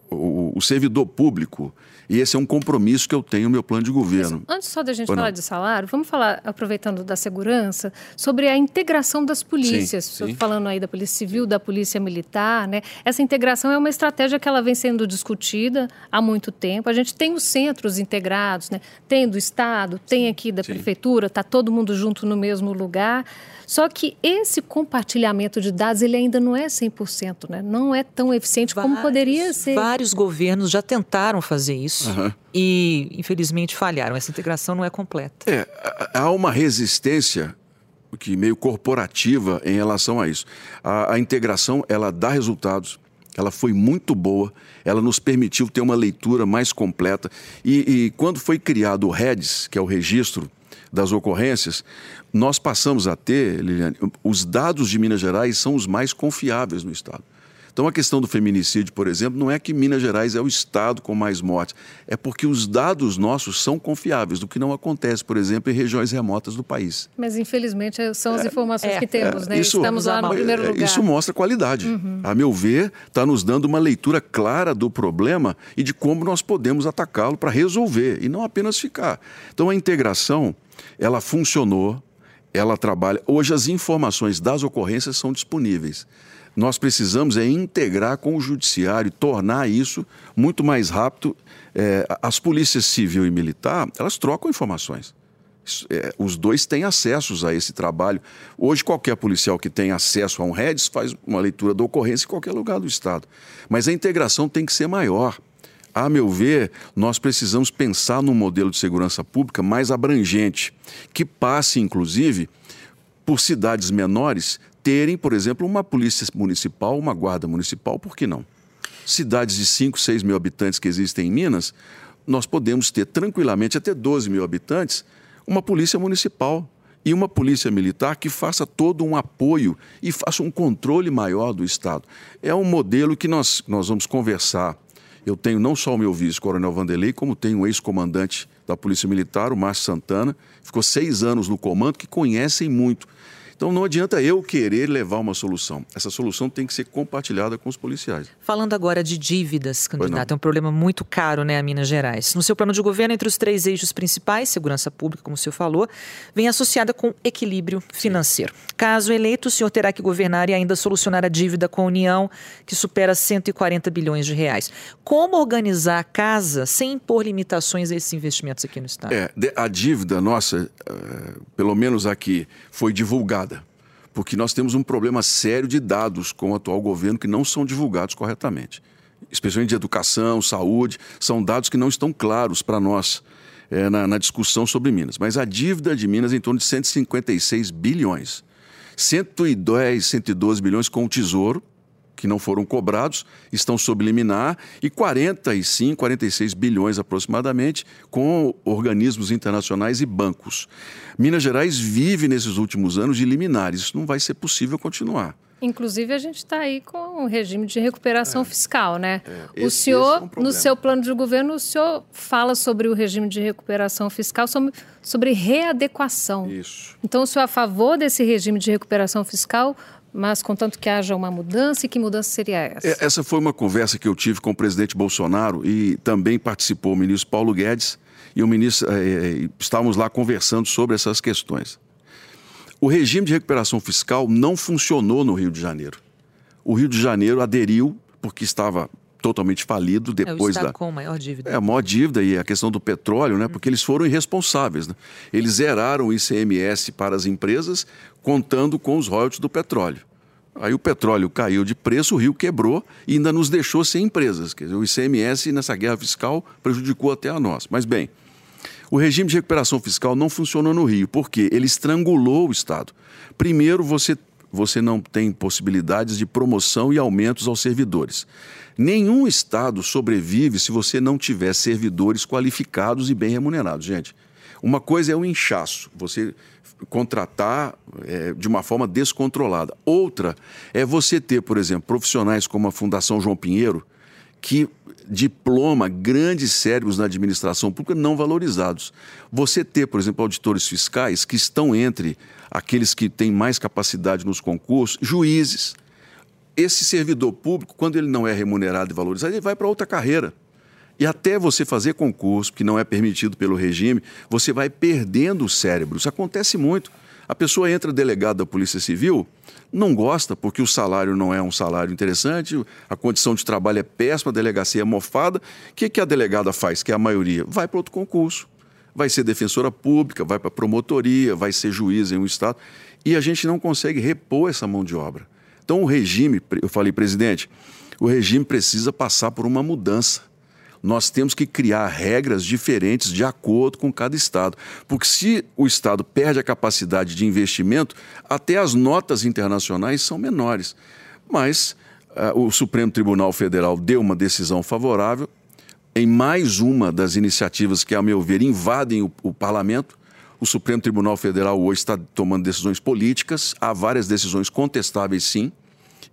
O, o servidor público, e esse é um compromisso que eu tenho no meu plano de governo. Antes só da gente Ou falar não? de salário, vamos falar, aproveitando da segurança, sobre a integração das polícias. Sim, sim. Falando aí da Polícia Civil, da Polícia Militar, né? Essa integração é uma estratégia que ela vem sendo discutida há muito tempo. A gente tem os centros integrados, né? Tem do Estado, tem aqui da sim. Prefeitura, está todo mundo junto no mesmo lugar. Só que esse compartilhamento de dados ele ainda não é 100%, né? não é tão eficiente vários, como poderia ser. Vários governos já tentaram fazer isso uhum. e, infelizmente, falharam. Essa integração não é completa. É, há uma resistência que meio corporativa em relação a isso. A, a integração ela dá resultados, ela foi muito boa, ela nos permitiu ter uma leitura mais completa. E, e quando foi criado o REDS, que é o registro das ocorrências, nós passamos a ter, Liliane, os dados de Minas Gerais são os mais confiáveis no Estado. Então, a questão do feminicídio, por exemplo, não é que Minas Gerais é o estado com mais mortes, é porque os dados nossos são confiáveis, do que não acontece, por exemplo, em regiões remotas do país. Mas, infelizmente, são as é, informações é, que temos, é, né? Isso, Estamos lá no primeiro lugar. Isso mostra qualidade. Uhum. A meu ver, está nos dando uma leitura clara do problema e de como nós podemos atacá-lo para resolver e não apenas ficar. Então, a integração, ela funcionou, ela trabalha. Hoje, as informações das ocorrências são disponíveis. Nós precisamos é integrar com o judiciário, tornar isso muito mais rápido. É, as polícias civil e militar, elas trocam informações. É, os dois têm acessos a esse trabalho. Hoje, qualquer policial que tem acesso a um REDS faz uma leitura da ocorrência em qualquer lugar do Estado. Mas a integração tem que ser maior. A meu ver, nós precisamos pensar num modelo de segurança pública mais abrangente, que passe, inclusive, por cidades menores terem, por exemplo, uma polícia municipal, uma guarda municipal, por que não? Cidades de 5, 6 mil habitantes que existem em Minas, nós podemos ter tranquilamente até 12 mil habitantes, uma polícia municipal e uma polícia militar que faça todo um apoio e faça um controle maior do Estado. É um modelo que nós, nós vamos conversar. Eu tenho não só o meu vice, Coronel Vanderlei, como tenho um ex-comandante da Polícia Militar, o Márcio Santana, ficou seis anos no comando, que conhecem muito então não adianta eu querer levar uma solução. Essa solução tem que ser compartilhada com os policiais. Falando agora de dívidas, candidato, é um problema muito caro, né, a Minas Gerais. No seu plano de governo, entre os três eixos principais, segurança pública, como o senhor falou, vem associada com equilíbrio financeiro. Sim. Caso eleito, o senhor terá que governar e ainda solucionar a dívida com a União, que supera 140 bilhões de reais. Como organizar a casa sem impor limitações a esses investimentos aqui no Estado? É, a dívida nossa, uh, pelo menos aqui, foi divulgada porque nós temos um problema sério de dados com o atual governo que não são divulgados corretamente. Especialmente de educação, saúde, são dados que não estão claros para nós é, na, na, discussão sobre Minas. Mas a dívida de Minas é em torno de 156 bilhões. 110, 112 bilhões com o Tesouro, que não foram cobrados, estão sob liminar, e 45, 46 bilhões aproximadamente com organismos internacionais e bancos. Minas Gerais vive nesses últimos anos de liminares, isso não vai ser possível continuar. Inclusive, a gente está aí com o regime de recuperação é, fiscal, né? É, o esse, senhor, esse é um no seu plano de governo, o senhor fala sobre o regime de recuperação fiscal, sobre, sobre readequação. Isso. Então, o senhor é a favor desse regime de recuperação fiscal mas contanto que haja uma mudança, e que mudança seria essa? É, essa foi uma conversa que eu tive com o presidente Bolsonaro e também participou o ministro Paulo Guedes e o ministro é, estávamos lá conversando sobre essas questões. O regime de recuperação fiscal não funcionou no Rio de Janeiro. O Rio de Janeiro aderiu porque estava totalmente falido depois é o da com maior dívida. É a maior dívida e a questão do petróleo, né? Porque eles foram irresponsáveis, né? Eles zeraram o ICMS para as empresas contando com os royalties do petróleo. Aí o petróleo caiu de preço, o Rio quebrou e ainda nos deixou sem empresas. Quer dizer, o ICMS nessa guerra fiscal prejudicou até a nós. Mas bem, o regime de recuperação fiscal não funcionou no Rio, porque ele estrangulou o Estado. Primeiro, você, você não tem possibilidades de promoção e aumentos aos servidores. Nenhum Estado sobrevive se você não tiver servidores qualificados e bem remunerados, gente. Uma coisa é o inchaço, você contratar é, de uma forma descontrolada. Outra é você ter, por exemplo, profissionais como a Fundação João Pinheiro, que diploma grandes cérebros na administração pública não valorizados. Você ter, por exemplo, auditores fiscais que estão entre aqueles que têm mais capacidade nos concursos, juízes, esse servidor público, quando ele não é remunerado e valorizado, ele vai para outra carreira. E até você fazer concurso, que não é permitido pelo regime, você vai perdendo o cérebro. Isso acontece muito. A pessoa entra delegada da Polícia Civil, não gosta porque o salário não é um salário interessante, a condição de trabalho é péssima, a delegacia é mofada. O que, que a delegada faz, que é a maioria? Vai para outro concurso. Vai ser defensora pública, vai para promotoria, vai ser juiz em um estado. E a gente não consegue repor essa mão de obra. Então, o regime, eu falei, presidente, o regime precisa passar por uma mudança. Nós temos que criar regras diferentes de acordo com cada Estado. Porque se o Estado perde a capacidade de investimento, até as notas internacionais são menores. Mas uh, o Supremo Tribunal Federal deu uma decisão favorável em mais uma das iniciativas que, a meu ver, invadem o, o parlamento. O Supremo Tribunal Federal hoje está tomando decisões políticas, há várias decisões contestáveis, sim,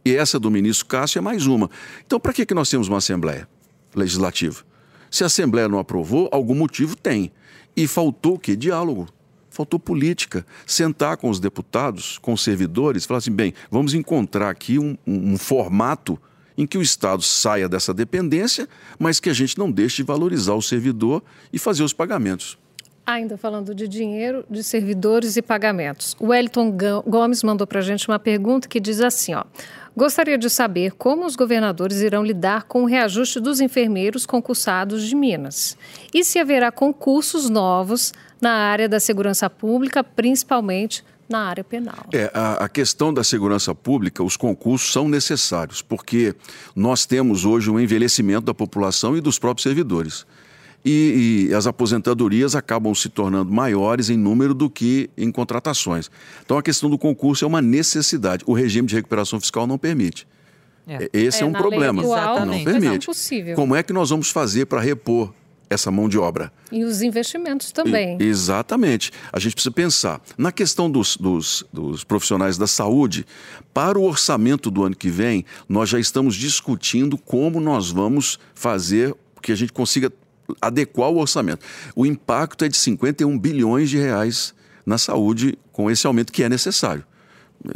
E essa do ministro Cássio é mais uma. Então, para que, que nós temos uma Assembleia Legislativa? Se a Assembleia não aprovou, algum motivo tem. E faltou o quê? Diálogo. Faltou política. Sentar com os deputados, com os servidores, falar assim: bem, vamos encontrar aqui um, um, um formato em que o Estado saia dessa dependência, mas que a gente não deixe de valorizar o servidor e fazer os pagamentos. Ainda falando de dinheiro, de servidores e pagamentos. O Wellington Gomes mandou para a gente uma pergunta que diz assim: ó, gostaria de saber como os governadores irão lidar com o reajuste dos enfermeiros concursados de Minas e se haverá concursos novos na área da segurança pública, principalmente na área penal. É, a, a, questão da segurança pública, os concursos são necessários, porque nós temos hoje um envelhecimento da população e dos próprios servidores e, e, as aposentadorias acabam se tornando maiores em número do que em contratações. Então a questão do concurso é uma necessidade. O regime de recuperação fiscal não permite. É. Esse é, é um problema. Atual, não permite. Não Como é que nós vamos fazer para repor essa mão de obra? E os investimentos também. E, exatamente. A gente precisa pensar. Na questão dos, dos, dos profissionais da saúde, para o orçamento do ano que vem, nós já estamos discutindo como nós vamos fazer que a gente consiga adequar o orçamento. O impacto é de 51 bilhões de reais na saúde com esse aumento que é necessário.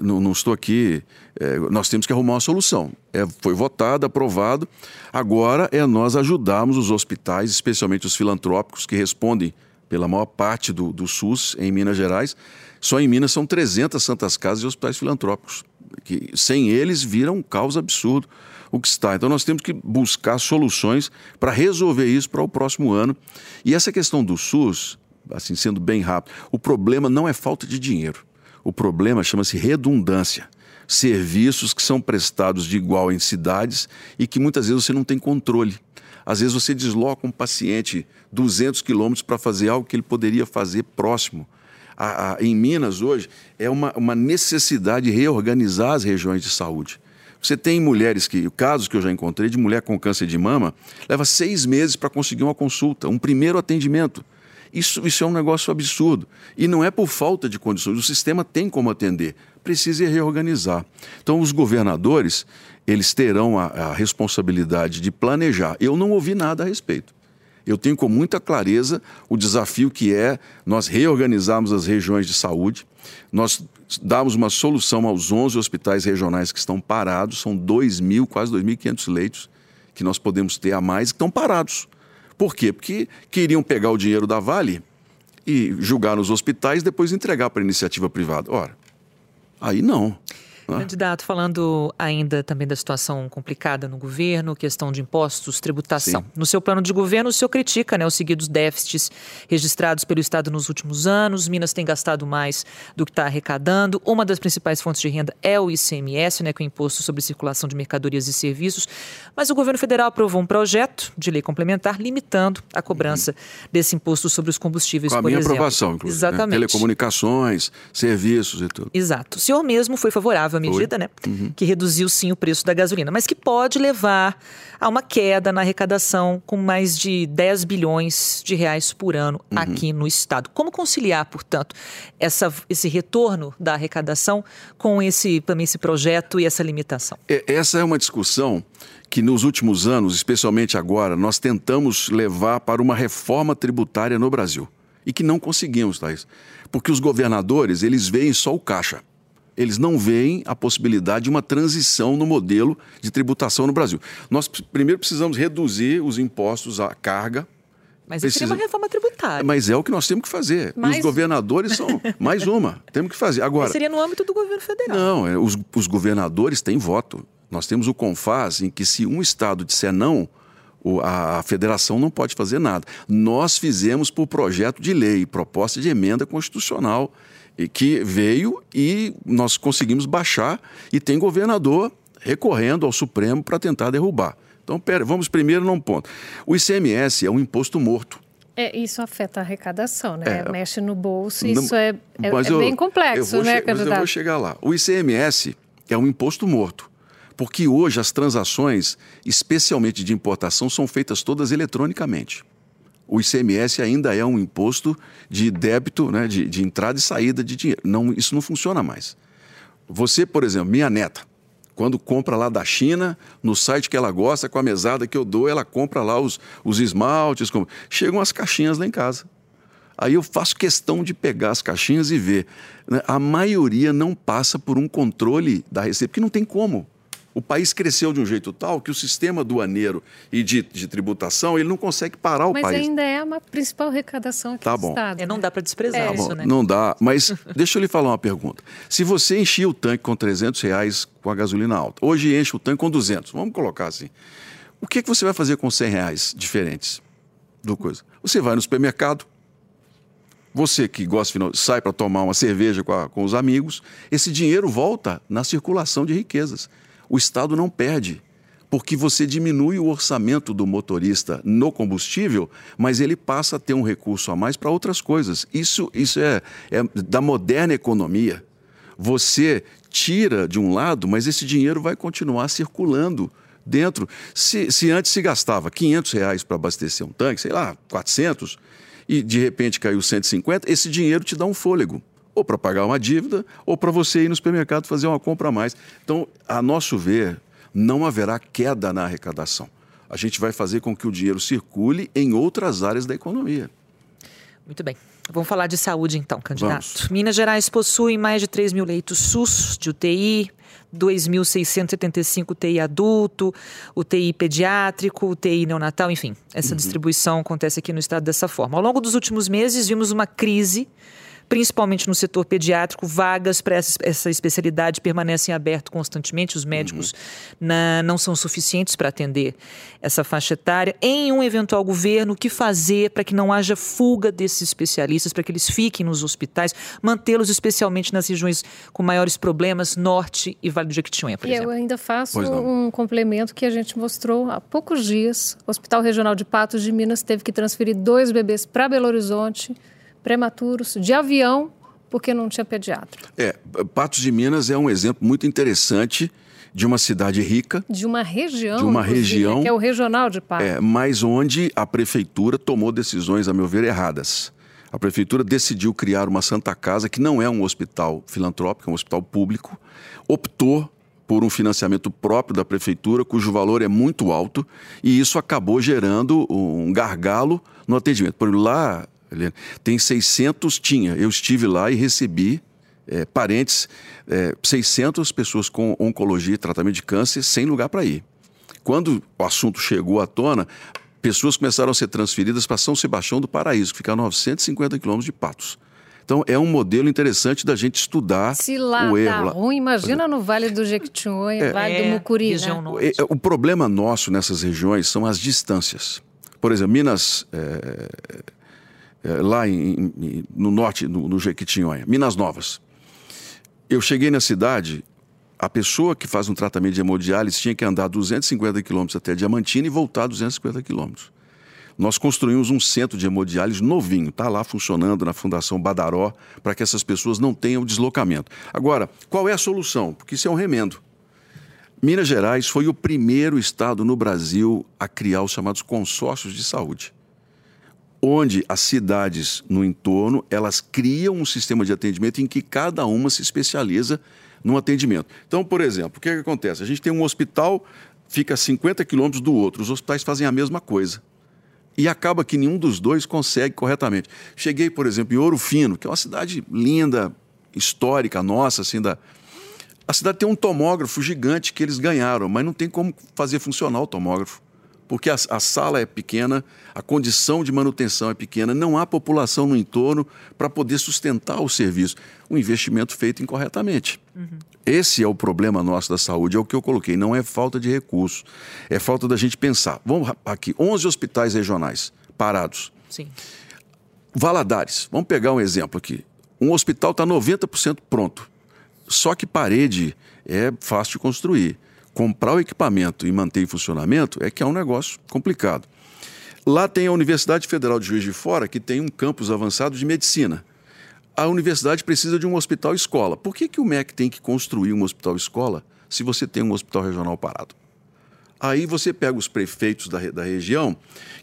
Não, não estou aqui. É, nós temos que arrumar uma solução. É, foi votado, aprovado. Agora é nós ajudarmos os hospitais, especialmente os filantrópicos, que respondem pela maior parte do, do SUS em Minas Gerais. Só em Minas são 300 santas casas e hospitais filantrópicos. Que, sem eles vira um caos absurdo o que está. Então nós temos que buscar soluções para resolver isso para o próximo ano. E essa questão do SUS, assim sendo bem rápido, o problema não é falta de dinheiro. O problema chama-se redundância. Serviços que são prestados de igual em cidades e que muitas vezes você não tem controle. Às vezes você desloca um paciente 200 quilômetros para fazer algo que ele poderia fazer próximo. A, a, em Minas, hoje, é uma, uma necessidade de reorganizar as regiões de saúde. Você tem mulheres que, casos que eu já encontrei de mulher com câncer de mama, leva seis meses para conseguir uma consulta, um primeiro atendimento. Isso, isso é um negócio absurdo. E não é por falta de condições. O sistema tem como atender. Precisa reorganizar. Então, os governadores, eles terão a, a responsabilidade de planejar. Eu não ouvi nada a respeito. Eu tenho com muita clareza o desafio que é nós reorganizarmos as regiões de saúde, nós darmos uma solução aos 11 hospitais regionais que estão parados, são 2 mil, quase 2.500 leitos que nós podemos ter a mais que estão parados. Por quê? Porque queriam pegar o dinheiro da Vale e julgar nos hospitais, depois entregar para a iniciativa privada. Ora, aí não. Né? Candidato, falando ainda também da situação complicada no governo, questão de impostos, tributação. Sim. No seu plano de governo, o senhor critica né, os seguidos déficits registrados pelo Estado nos últimos anos. Minas tem gastado mais do que está arrecadando. Uma das principais fontes de renda é o ICMS, né, com é o Imposto sobre Circulação de Mercadorias e Serviços. Mas o governo federal aprovou um projeto de lei complementar limitando a cobrança uhum. desse imposto sobre os combustíveis, com a minha exemplo. aprovação, inclusive. Né? Exatamente. Né? Telecomunicações, serviços e tudo. Exato. O senhor mesmo foi favorável medida, né? Uhum. Que reduziu sim o preço da gasolina, mas que pode levar a uma queda na arrecadação com mais de 10 bilhões de reais por ano uhum. aqui no estado. Como conciliar, portanto, essa, esse retorno da arrecadação com esse também esse projeto e essa limitação? É, essa é uma discussão que nos últimos anos, especialmente agora, nós tentamos levar para uma reforma tributária no Brasil e que não conseguimos, Thais. Porque os governadores, eles veem só o caixa eles não veem a possibilidade de uma transição no modelo de tributação no Brasil. Nós primeiro precisamos reduzir os impostos à carga. Mas isso Precisa... seria uma reforma tributária. Mas é o que nós temos que fazer. Mais... Os governadores são mais uma. Temos que fazer. Agora. Mas seria no âmbito do governo federal. Não, é, os, os governadores têm voto. Nós temos o CONFAS, em que se um estado disser não, a federação não pode fazer nada. Nós fizemos por projeto de lei, proposta de emenda constitucional que veio e nós conseguimos baixar e tem governador recorrendo ao Supremo para tentar derrubar. Então, pera, vamos primeiro num ponto. O ICMS é um imposto morto. É, isso afeta a arrecadação, né? É, Mexe no bolso, isso é, é, é eu, bem complexo, né, candidato? Mas eu vou chegar lá. O ICMS é um imposto morto, porque hoje as transações, especialmente de importação, são feitas todas eletronicamente o ICMS ainda é um imposto de débito, né, de, de entrada e saída de dinheiro. Não, isso não funciona mais. Você, por exemplo, minha neta, quando compra lá da China, no site que ela gosta, com a mesada que eu dou, ela compra lá os, os esmaltes. Chegam as caixinhas lá em casa. Aí eu faço questão de pegar as caixinhas e ver. Né? A maioria não passa por um controle da receita, porque não tem como. O país cresceu de um jeito tal que o sistema aduaneiro e de, de tributação ele não consegue parar o mas país. Mas ainda é uma principal arrecadação aqui tá do bom. Estado. É, não dá para desprezar é. isso, tá né? Não dá. Mas deixa eu lhe falar uma pergunta. Se você enchia o tanque com 300 reais com a gasolina alta, hoje enche o tanque com 200, vamos colocar assim. O que, que você vai fazer com 100 reais diferentes do coisa? Você vai no supermercado, você que gosta sai para tomar uma cerveja com, a, com os amigos, esse dinheiro volta na circulação de riquezas o Estado não perde, porque você diminui o orçamento do motorista no combustível, mas ele passa a ter um recurso a mais para outras coisas. Isso, isso é, é da moderna economia. Você tira de um lado, mas esse dinheiro vai continuar circulando dentro. Se, se antes se gastava 500 reais para abastecer um tanque, sei lá, 400, e de repente caiu 150, esse dinheiro te dá um fôlego ou para pagar uma dívida, ou para você ir no supermercado fazer uma compra a mais. Então, a nosso ver, não haverá queda na arrecadação. A gente vai fazer com que o dinheiro circule em outras áreas da economia. Muito bem. Vamos falar de saúde então, candidato. Vamos. Minas Gerais possui mais de 3 mil leitos SUS de UTI, 2.675 UTI adulto, UTI pediátrico, UTI neonatal, enfim. Essa uhum. distribuição acontece aqui no estado dessa forma. Ao longo dos últimos meses, vimos uma crise principalmente no setor pediátrico, vagas para essa, essa, especialidade permanecem abertas constantemente, os médicos uhum. na, não são suficientes para atender essa faixa etária. Em um eventual governo, o que fazer para que não haja fuga desses especialistas, para que eles fiquem nos hospitais, mantê-los especialmente nas regiões com maiores problemas, Norte e Vale do Jequitinhonha, por e exemplo? eu ainda faço um complemento que a gente mostrou há poucos dias. O Hospital Regional de Patos de Minas teve que transferir dois bebês para Belo Horizonte prematuros de avião porque não tinha pediatra. É, Patos de Minas é um exemplo muito interessante de uma cidade rica. De uma região. De uma região. Que é o regional de Patos. É, mas onde a prefeitura tomou decisões, a meu ver, erradas. A prefeitura decidiu criar uma Santa Casa, que não é um hospital filantrópico, é um hospital público, optou por um financiamento próprio da prefeitura, cujo valor é muito alto, e isso acabou gerando um gargalo no atendimento. Por lá, tem 600, tinha. Eu estive lá e recebi é, parentes, é, 600 pessoas com oncologia e tratamento de câncer sem lugar para ir. Quando o assunto chegou à tona, pessoas começaram a ser transferidas para São Sebastião do Paraíso, que fica a 950 quilômetros de Patos. Então é um modelo interessante da gente estudar Se lá o erro. Tá ruim, imagina no Vale do Jequitinhonha, é, Vale é, do Mucuri. Né? É, o problema nosso nessas regiões são as distâncias. Por exemplo, Minas, é, é, lá em, em, no norte, no, no Jequitinhonha, Minas Novas. Eu cheguei na cidade, a pessoa que faz um tratamento de hemodiálise tinha que andar 250 quilômetros até Diamantina e voltar 250 quilômetros. Nós construímos um centro de hemodiálise novinho, está lá funcionando na Fundação Badaró, para que essas pessoas não tenham deslocamento. Agora, qual é a solução? Porque isso é um remendo. Minas Gerais foi o primeiro estado no Brasil a criar os chamados consórcios de saúde onde as cidades no entorno elas criam um sistema de atendimento em que cada uma se especializa no atendimento. Então, por exemplo, o que, é que acontece? A gente tem um hospital, fica a 50 quilômetros do outro, os hospitais fazem a mesma coisa. E acaba que nenhum dos dois consegue corretamente. Cheguei, por exemplo, em Ouro Fino, que é uma cidade linda, histórica nossa, assim, da... A cidade tem um tomógrafo gigante que eles ganharam, mas não tem como fazer funcionar o tomógrafo porque a, a, sala é pequena, a condição de manutenção é pequena, não há população no entorno para poder sustentar o serviço. Um investimento feito incorretamente. Uhum. Esse é o problema nosso da saúde, é o que eu coloquei. Não é falta de recursos, é falta da gente pensar. Vamos aqui, 11 hospitais regionais parados. Sim. Valadares, vamos pegar um exemplo aqui. Um hospital está 90% pronto, só que parede é fácil de construir comprar o equipamento e manter em funcionamento é que é um negócio complicado. Lá tem a Universidade Federal de Juiz de Fora, que tem um campus avançado de medicina. A universidade precisa de um hospital escola. Por que, que o MEC tem que construir um hospital escola se você tem um hospital regional parado? Aí você pega os prefeitos da, da região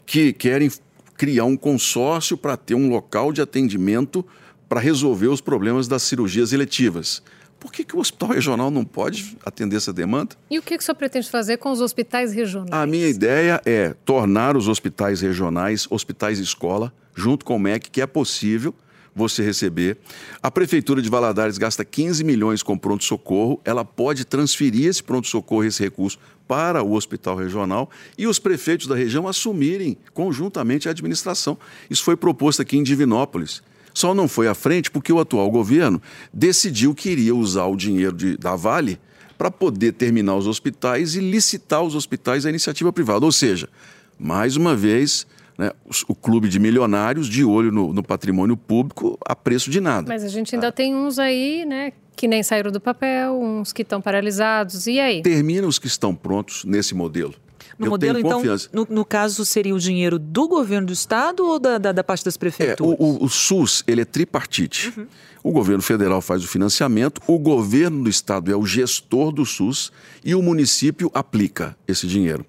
que querem criar um consórcio para ter um local de atendimento para resolver os problemas das cirurgias eletivas Por que, que o hospital regional não pode atender essa demanda? E o que, que o senhor pretende fazer com os hospitais regionais? A minha ideia é tornar os hospitais regionais hospitais escola, junto com o MEC, que é possível você receber. A Prefeitura de Valadares gasta 15 milhões com pronto-socorro, ela pode transferir esse pronto-socorro, esse recurso, para o hospital regional e os prefeitos da região assumirem conjuntamente a administração. Isso foi proposto aqui em Divinópolis. Só não foi à frente porque o atual governo decidiu que iria usar o dinheiro de, da Vale para poder terminar os hospitais e licitar os hospitais à iniciativa privada. Ou seja, mais uma vez, né, o, o, clube de milionários de olho no, no, patrimônio público a preço de nada. Mas a gente ainda tem uns aí, né, que nem saíram do papel, uns que estão paralisados. E aí? Termina os que estão prontos nesse modelo. No Eu modelo, então, no, no, caso, seria o dinheiro do governo do estado ou da, da, da parte das prefeituras? É, o, o, o, SUS ele é tripartite. Uhum. O governo federal faz o financiamento, o governo do estado é o gestor do SUS e o município aplica esse dinheiro.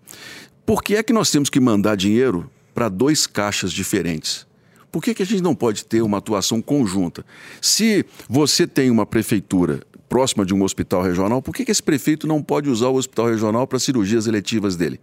Por que é que nós temos que mandar dinheiro para dois caixas diferentes. Por que, que a gente não pode ter uma atuação conjunta? Se você tem uma prefeitura próxima de um hospital regional, por que, que esse prefeito não pode usar o hospital regional para cirurgias eletivas dele?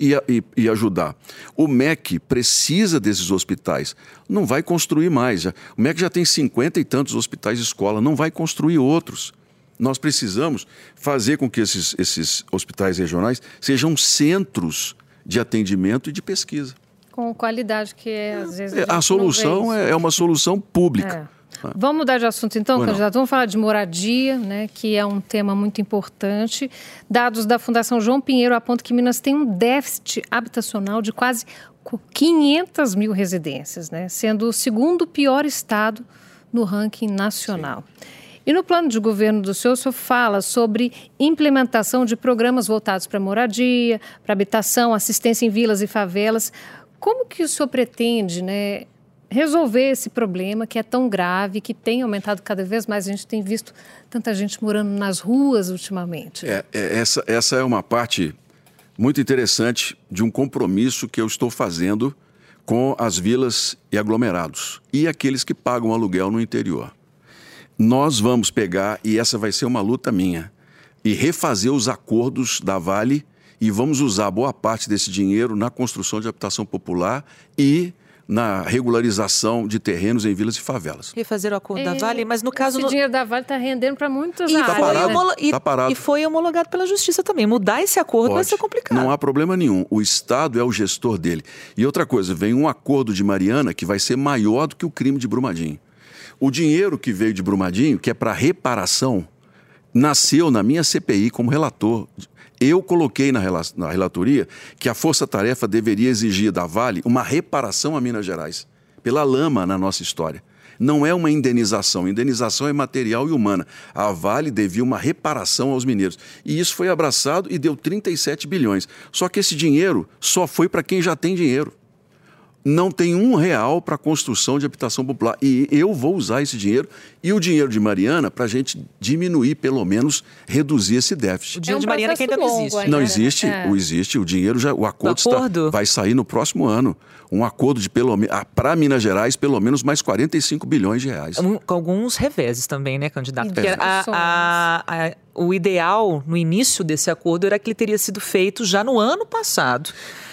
E, e, e, ajudar. O MEC precisa desses hospitais. Não vai construir mais. O MEC já tem cinquenta e tantos hospitais de escola, não vai construir outros. Nós precisamos fazer com que esses, esses hospitais regionais sejam centros de atendimento e de pesquisa com qualidade, que é, às vezes. A, a solução é, é, uma solução pública. É. Vamos mudar de assunto então, bueno. candidato. Vamos falar de moradia, né, que é um tema muito importante. Dados da Fundação João Pinheiro apontam que Minas tem um déficit habitacional de quase 500 mil residências, né, sendo o segundo pior estado no ranking nacional. Sim. E no plano de governo do senhor, o senhor fala sobre implementação de programas voltados para moradia, para habitação, assistência em vilas e favelas. Como que o senhor pretende, né, resolver esse problema que é tão grave, que tem aumentado cada vez mais? A gente tem visto tanta gente morando nas ruas ultimamente. É, é, essa, essa é uma parte muito interessante de um compromisso que eu estou fazendo com as vilas e aglomerados e aqueles que pagam aluguel no interior. Nós vamos pegar, e essa vai ser uma luta minha, e refazer os acordos da Vale e vamos usar boa parte desse dinheiro na construção de habitação popular e na regularização de terrenos em vilas e favelas. Refazer o acordo é, da Vale, mas no caso... Esse no... dinheiro da Vale está rendendo para muitas e áreas. Foi parado, homolo... e, tá parado. e foi homologado pela Justiça também. Mudar esse acordo Pode. vai ser complicado. Não há problema nenhum. O Estado é o gestor dele. E outra coisa, vem um acordo de Mariana que vai ser maior do que o crime de Brumadinho. O dinheiro que veio de Brumadinho, que é para reparação, nasceu na minha CPI como relator eu coloquei na, na relatoria que a força-tarefa deveria exigir da Vale uma reparação a Minas Gerais, pela lama na nossa história. Não é uma indenização, indenização é material e humana. A Vale devia uma reparação aos mineiros. E isso foi abraçado e deu 37 bilhões. Só que esse dinheiro só foi para quem já tem dinheiro não tem um real para a construção de habitação popular. E eu vou usar esse dinheiro e o dinheiro de Mariana para a gente diminuir, pelo menos, reduzir esse déficit. O dinheiro é um de Mariana que ainda não existe. Ainda, não existe, é. o existe, o dinheiro já, o acordo, o acordo? Está, vai sair no próximo ano. Um acordo de pelo menos, ah, para Minas Gerais, pelo menos mais 45 bilhões de reais. Um, com alguns reveses também, né, candidato? Porque a, a, a, o ideal no início desse acordo era que ele teria sido feito já no ano passado.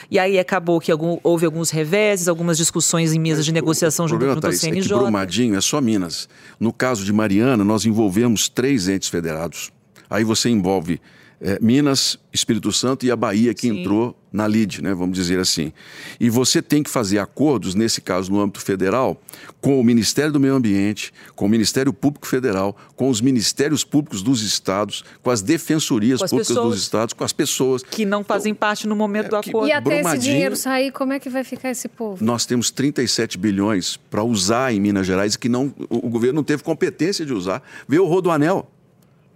E aí acabou que algum, houve alguns reveses, algumas discussões em mesas de negociação junto, junto ao CNJ. É que Brumadinho é só Minas. No caso de Mariana, nós envolvemos três entes federados. Aí você envolve é, Minas, Espírito Santo e a Bahia que Sim. entrou na LID, né, vamos dizer assim. E você tem que fazer acordos, nesse caso no âmbito federal, com o Ministério do Meio Ambiente, com o Ministério Público Federal, com os Ministérios Públicos dos estados, com as defensorias com as públicas dos estados, com as pessoas. Que não fazem então, parte no momento é, do acordo. E até esse dinheiro sair, como é que vai ficar esse povo? Nós temos 37 bilhões para usar em Minas Gerais que não, o, o governo não teve competência de usar. Veio o Rodoanel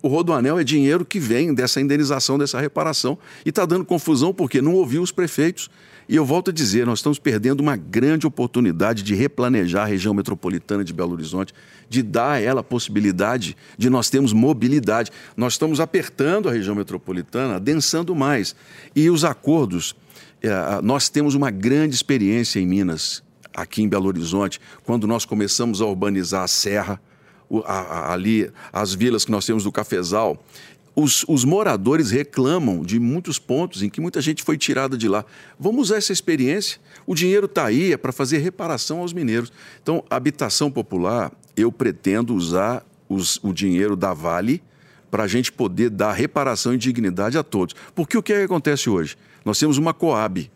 o Rodoanel é dinheiro que vem dessa indenização, dessa reparação. E está dando confusão porque não ouviu os prefeitos. E eu volto a dizer, nós estamos perdendo uma grande oportunidade de replanejar a região metropolitana de Belo Horizonte, de dar a ela a possibilidade de nós termos mobilidade. Nós estamos apertando a região metropolitana, adensando mais. E os acordos, é, nós temos uma grande experiência em Minas, aqui em Belo Horizonte, quando nós começamos a urbanizar a Serra, a, a, ali as vilas que nós temos do Cafezal, os, os, moradores reclamam de muitos pontos em que muita gente foi tirada de lá. Vamos usar essa experiência. O dinheiro está aí, é para fazer reparação aos mineiros. Então, habitação popular, eu pretendo usar os, o dinheiro da Vale para a gente poder dar reparação e dignidade a todos. Porque o que, é que acontece hoje? Nós temos uma Coab.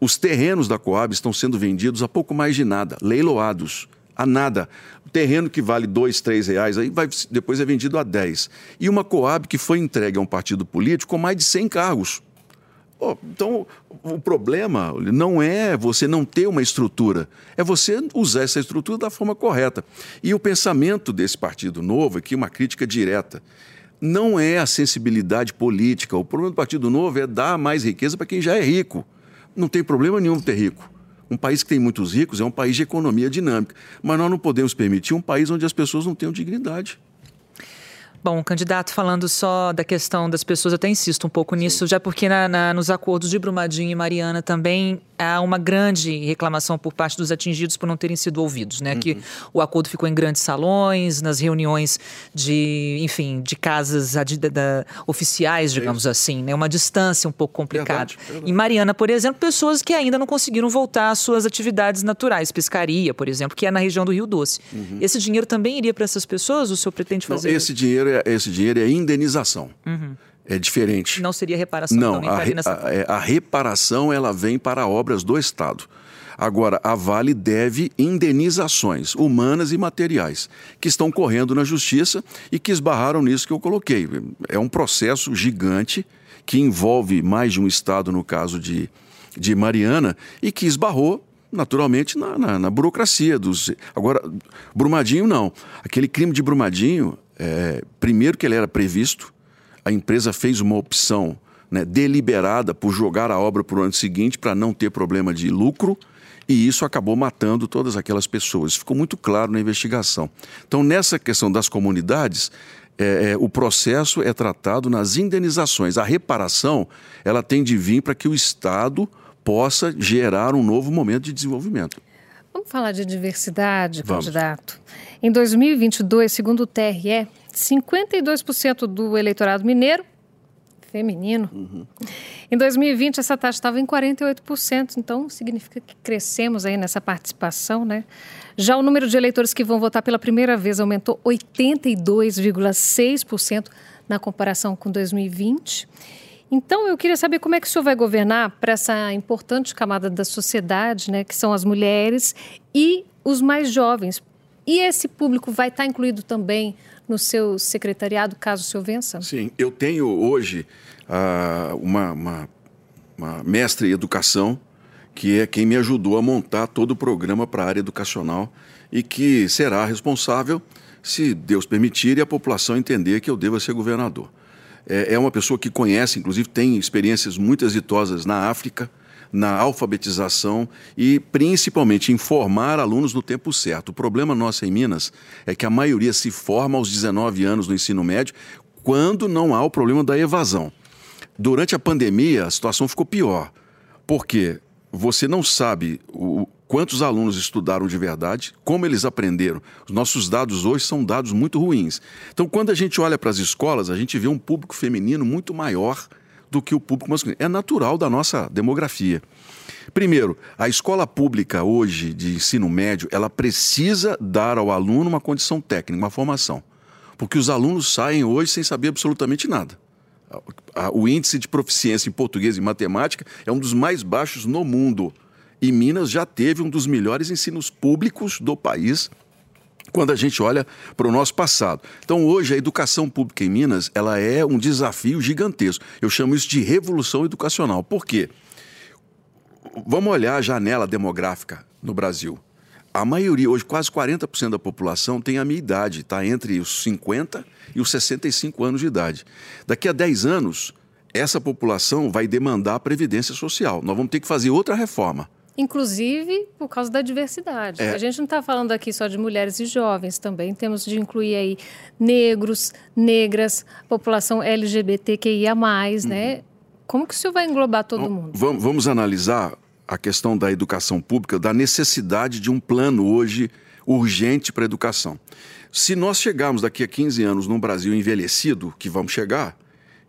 Os terrenos da Coab estão sendo vendidos a pouco mais de nada, leiloados a nada. O terreno que vale dois, três reais, aí vai, depois é vendido a 10. E uma Coab que foi entregue a um partido político com mais de 100 cargos. Oh, então, o problema não é você não ter uma estrutura, é você usar essa estrutura da forma correta. E o pensamento desse partido novo, aqui uma crítica direta, não é a sensibilidade política. O problema do Partido Novo é dar mais riqueza para quem já é rico. Não tem problema nenhum ter rico. Um país que tem muitos ricos é um país de economia dinâmica. Mas nós não podemos permitir um país onde as pessoas não tenham dignidade. Bom, candidato, falando só da questão das pessoas, eu até insisto um pouco nisso, já porque na, na, nos acordos de Brumadinho e Mariana também há uma grande reclamação por parte dos atingidos por não terem sido ouvidos, né? Uhum. Que o acordo ficou em grandes salões, nas reuniões de, enfim, de casas oficiais, digamos é assim, né? Uma distância um pouco complicada. Verdade, verdade. Em Mariana, por exemplo, pessoas que ainda não conseguiram voltar às suas atividades naturais, pescaria, por exemplo, que é na região do Rio Doce. Uhum. Esse dinheiro também iria para essas pessoas? O senhor pretende fazer? Não, esse dinheiro é, esse dinheiro é indenização. Uhum. É diferente. Não seria reparação? Não, então, a, re, a, é, a reparação ela vem para obras do Estado. Agora, a Vale deve indenizações humanas e materiais que estão correndo na justiça e que esbarraram nisso que eu coloquei. É um processo gigante que envolve mais de um Estado, no caso de, de Mariana, e que esbarrou naturalmente na, na, na burocracia dos. Agora, Brumadinho não. Aquele crime de Brumadinho é, primeiro que ele era previsto, a empresa fez uma opção né, deliberada por jogar a obra para o ano seguinte para não ter problema de lucro e isso acabou matando todas aquelas pessoas. Isso ficou muito claro na investigação. Então, nessa questão das comunidades, é, é, o processo é tratado nas indenizações. A reparação ela tem de vir para que o Estado possa gerar um novo momento de desenvolvimento. Vamos falar de diversidade, Vamos. candidato. Em 2022, segundo o TRE, 52% do eleitorado mineiro feminino. Uhum. Em 2020, essa taxa estava em 48%, então significa que crescemos aí nessa participação, né? Já o número de eleitores que vão votar pela primeira vez aumentou 82,6% na comparação com 2020. Então, eu queria saber como é que o senhor vai governar para essa importante camada da sociedade, né, que são as mulheres e os mais jovens. E esse público vai estar incluído também no seu secretariado, caso o senhor vença? Sim, eu tenho hoje uh, uma, uma, uma mestre em educação, que é quem me ajudou a montar todo o programa para a área educacional e que será responsável, se Deus permitir e a população entender que eu devo ser governador. É, é uma pessoa que conhece, inclusive tem experiências muito exitosas na África, na alfabetização e principalmente em formar alunos no tempo certo. O problema nosso em Minas é que a maioria se forma aos 19 anos no ensino médio quando não há o problema da evasão. Durante a pandemia, a situação ficou pior. Por quê? Você não sabe o, quantos alunos estudaram de verdade, como eles aprenderam. Os nossos dados hoje são dados muito ruins. Então, quando a gente olha para as escolas, a gente vê um público feminino muito maior do que o público masculino. É natural da nossa demografia. Primeiro, a escola pública hoje de ensino médio, ela precisa dar ao aluno uma condição técnica, uma formação. Porque os alunos saem hoje sem saber absolutamente nada. O índice de proficiência em português e matemática é um dos mais baixos no mundo. E Minas já teve um dos melhores ensinos públicos do país quando a gente olha para o nosso passado. Então, hoje, a educação pública em Minas ela é um desafio gigantesco. Eu chamo isso de revolução educacional. Por quê? Vamos olhar a janela demográfica no Brasil. A maioria, hoje quase 40% da população tem a minha idade, está entre os 50 e os 65 anos de idade. Daqui a 10 anos, essa população vai demandar a previdência social. Nós vamos ter que fazer outra reforma. Inclusive por causa da diversidade. É. A gente não está falando aqui só de mulheres e jovens, também temos de incluir aí negros, negras, população LGBTQIA+, né? uhum. né? Como que o senhor vai englobar todo mundo? Vamos, vamos analisar a questão da educação pública, da necessidade de um plano hoje urgente para a educação. Se nós chegarmos daqui a 15 anos num Brasil envelhecido, que vamos chegar,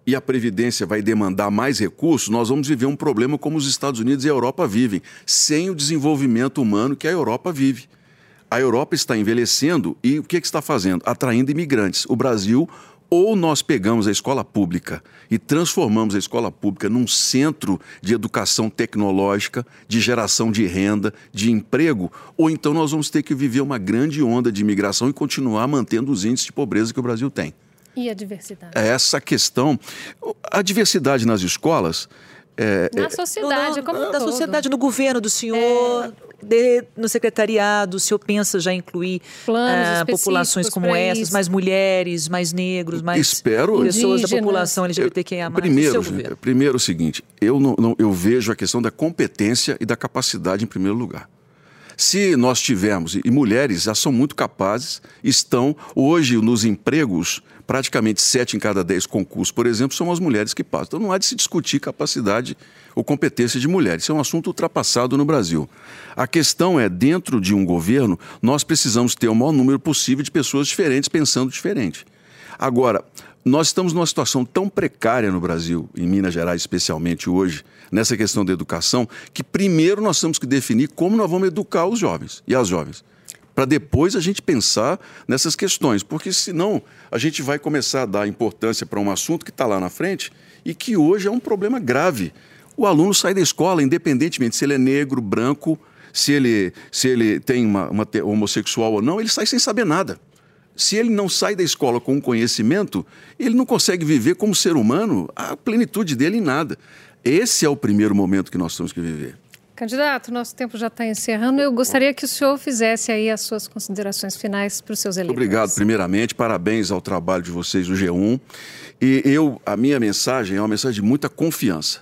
e a Previdência vai demandar mais recursos, nós vamos viver um problema como os Estados Unidos e a Europa vivem, sem o desenvolvimento humano que a Europa vive. A Europa está envelhecendo e o que, que está fazendo? Atraindo imigrantes. O Brasil ou nós pegamos a escola pública e transformamos a escola pública num centro de educação tecnológica, de geração de renda, de emprego, ou então nós vamos ter que viver uma grande onda de imigração e continuar mantendo os índices de pobreza que o Brasil tem. E a diversidade? Essa questão. A diversidade nas escolas. É, na é, sociedade, no, como no, Da sociedade, no governo do senhor, é de, no secretariado, o senhor pensa já incluir uh, populações como essas, isso. mais mulheres, mais negros, mais Espero, pessoas da população LGBTQIA+. Primeiro, primeiro o seguinte, eu, não, não, eu vejo a questão da competência e da capacidade em primeiro lugar. Se nós tivermos, e mulheres já são muito capazes, estão hoje nos empregos, praticamente sete em cada dez concursos, por exemplo, são as mulheres que passam. Então não há de se discutir capacidade ou competência de mulheres. Isso é um assunto ultrapassado no Brasil. A questão é, dentro de um governo, nós precisamos ter o maior número possível de pessoas diferentes pensando diferente. Agora, nós estamos numa situação tão precária no Brasil, em Minas Gerais especialmente hoje, nessa questão da educação, que primeiro nós temos que definir como nós vamos educar os jovens e as jovens. Para depois a gente pensar nessas questões, porque senão a gente vai começar a dar importância para um assunto que está lá na frente e que hoje é um problema grave o aluno sai da escola, independentemente se ele é negro, branco, se ele, se ele tem uma, uma homossexual ou não, ele sai sem saber nada. Se ele não sai da escola com conhecimento, ele não consegue viver como ser humano a plenitude dele em nada. Esse é o primeiro momento que nós temos que viver. Candidato, nosso tempo já está encerrando. Eu gostaria que o senhor fizesse aí as suas considerações finais para os seus eleitores. Obrigado, primeiramente. Parabéns ao trabalho de vocês do G1. E eu, a minha mensagem é uma mensagem de muita confiança.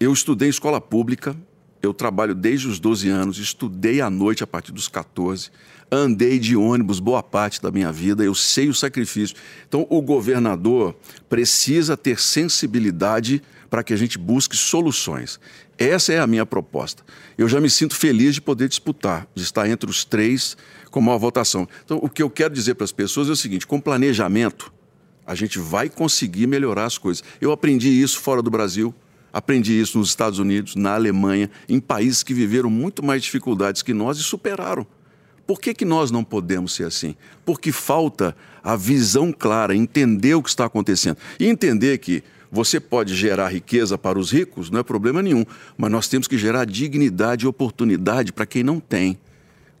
Eu estudei escola pública, eu trabalho desde os 12 anos, estudei à noite a partir dos 14, andei de ônibus boa parte da minha vida, eu sei o sacrifício. Então, o governador precisa ter sensibilidade para que a gente busque soluções. Essa é a minha proposta. Eu já me sinto feliz de poder disputar, de estar entre os três com maior votação. Então, o que eu quero dizer para as pessoas é o seguinte: com planejamento, a gente vai conseguir melhorar as coisas. Eu aprendi isso fora do Brasil. Aprendi isso nos Estados Unidos, na Alemanha, em países que viveram muito mais dificuldades que nós e superaram. Por que, que nós não podemos ser assim? Porque falta a visão clara, entender o que está acontecendo. E entender que você pode gerar riqueza para os ricos, não é problema nenhum, mas nós temos que gerar dignidade e oportunidade para quem não tem.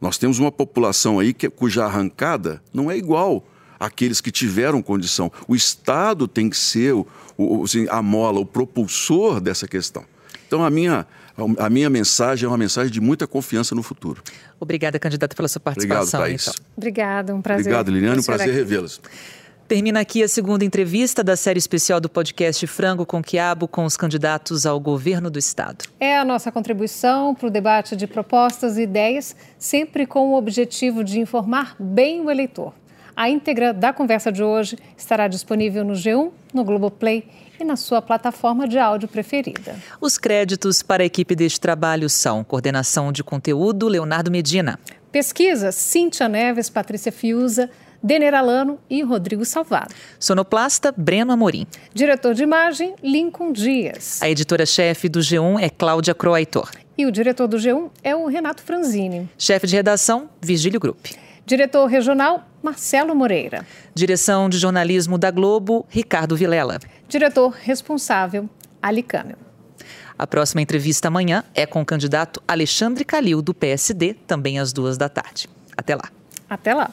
Nós temos uma população aí que, cuja arrancada não é igual àqueles que tiveram condição. O Estado tem que ser o, o, assim, a mola, o propulsor dessa questão. Então, a minha, a minha mensagem é uma mensagem de muita confiança no futuro. Obrigada, candidato, pela sua participação. Obrigado, Thaís. Então. Obrigada, um prazer. Obrigado, Liliane, um prazer revê-las. Termina aqui a segunda entrevista da série especial do podcast Frango com Quiabo com os candidatos ao governo do Estado. É a nossa contribuição para o debate de propostas e ideias, sempre com o objetivo de informar bem o eleitor. A íntegra da conversa de hoje estará disponível no G1, no Globoplay e na sua plataforma de áudio preferida. Os créditos para a equipe deste trabalho são coordenação de conteúdo Leonardo Medina. Pesquisa Cíntia Neves, Patrícia Fiuza, Denner Alano e Rodrigo Salvado. Sonoplasta Breno Amorim. Diretor de imagem Lincoln Dias. A editora-chefe do G1 é Cláudia Croaitor. E o diretor do G1 é o Renato Franzini. Chefe de redação Virgílio Grupp. Diretor regional, Marcelo Moreira. Direção de jornalismo da Globo, Ricardo Vilela. Diretor responsável, Ali Câmel. A próxima entrevista amanhã é com o candidato Alexandre Calil, do PSD, também às duas da tarde. Até lá. Até lá.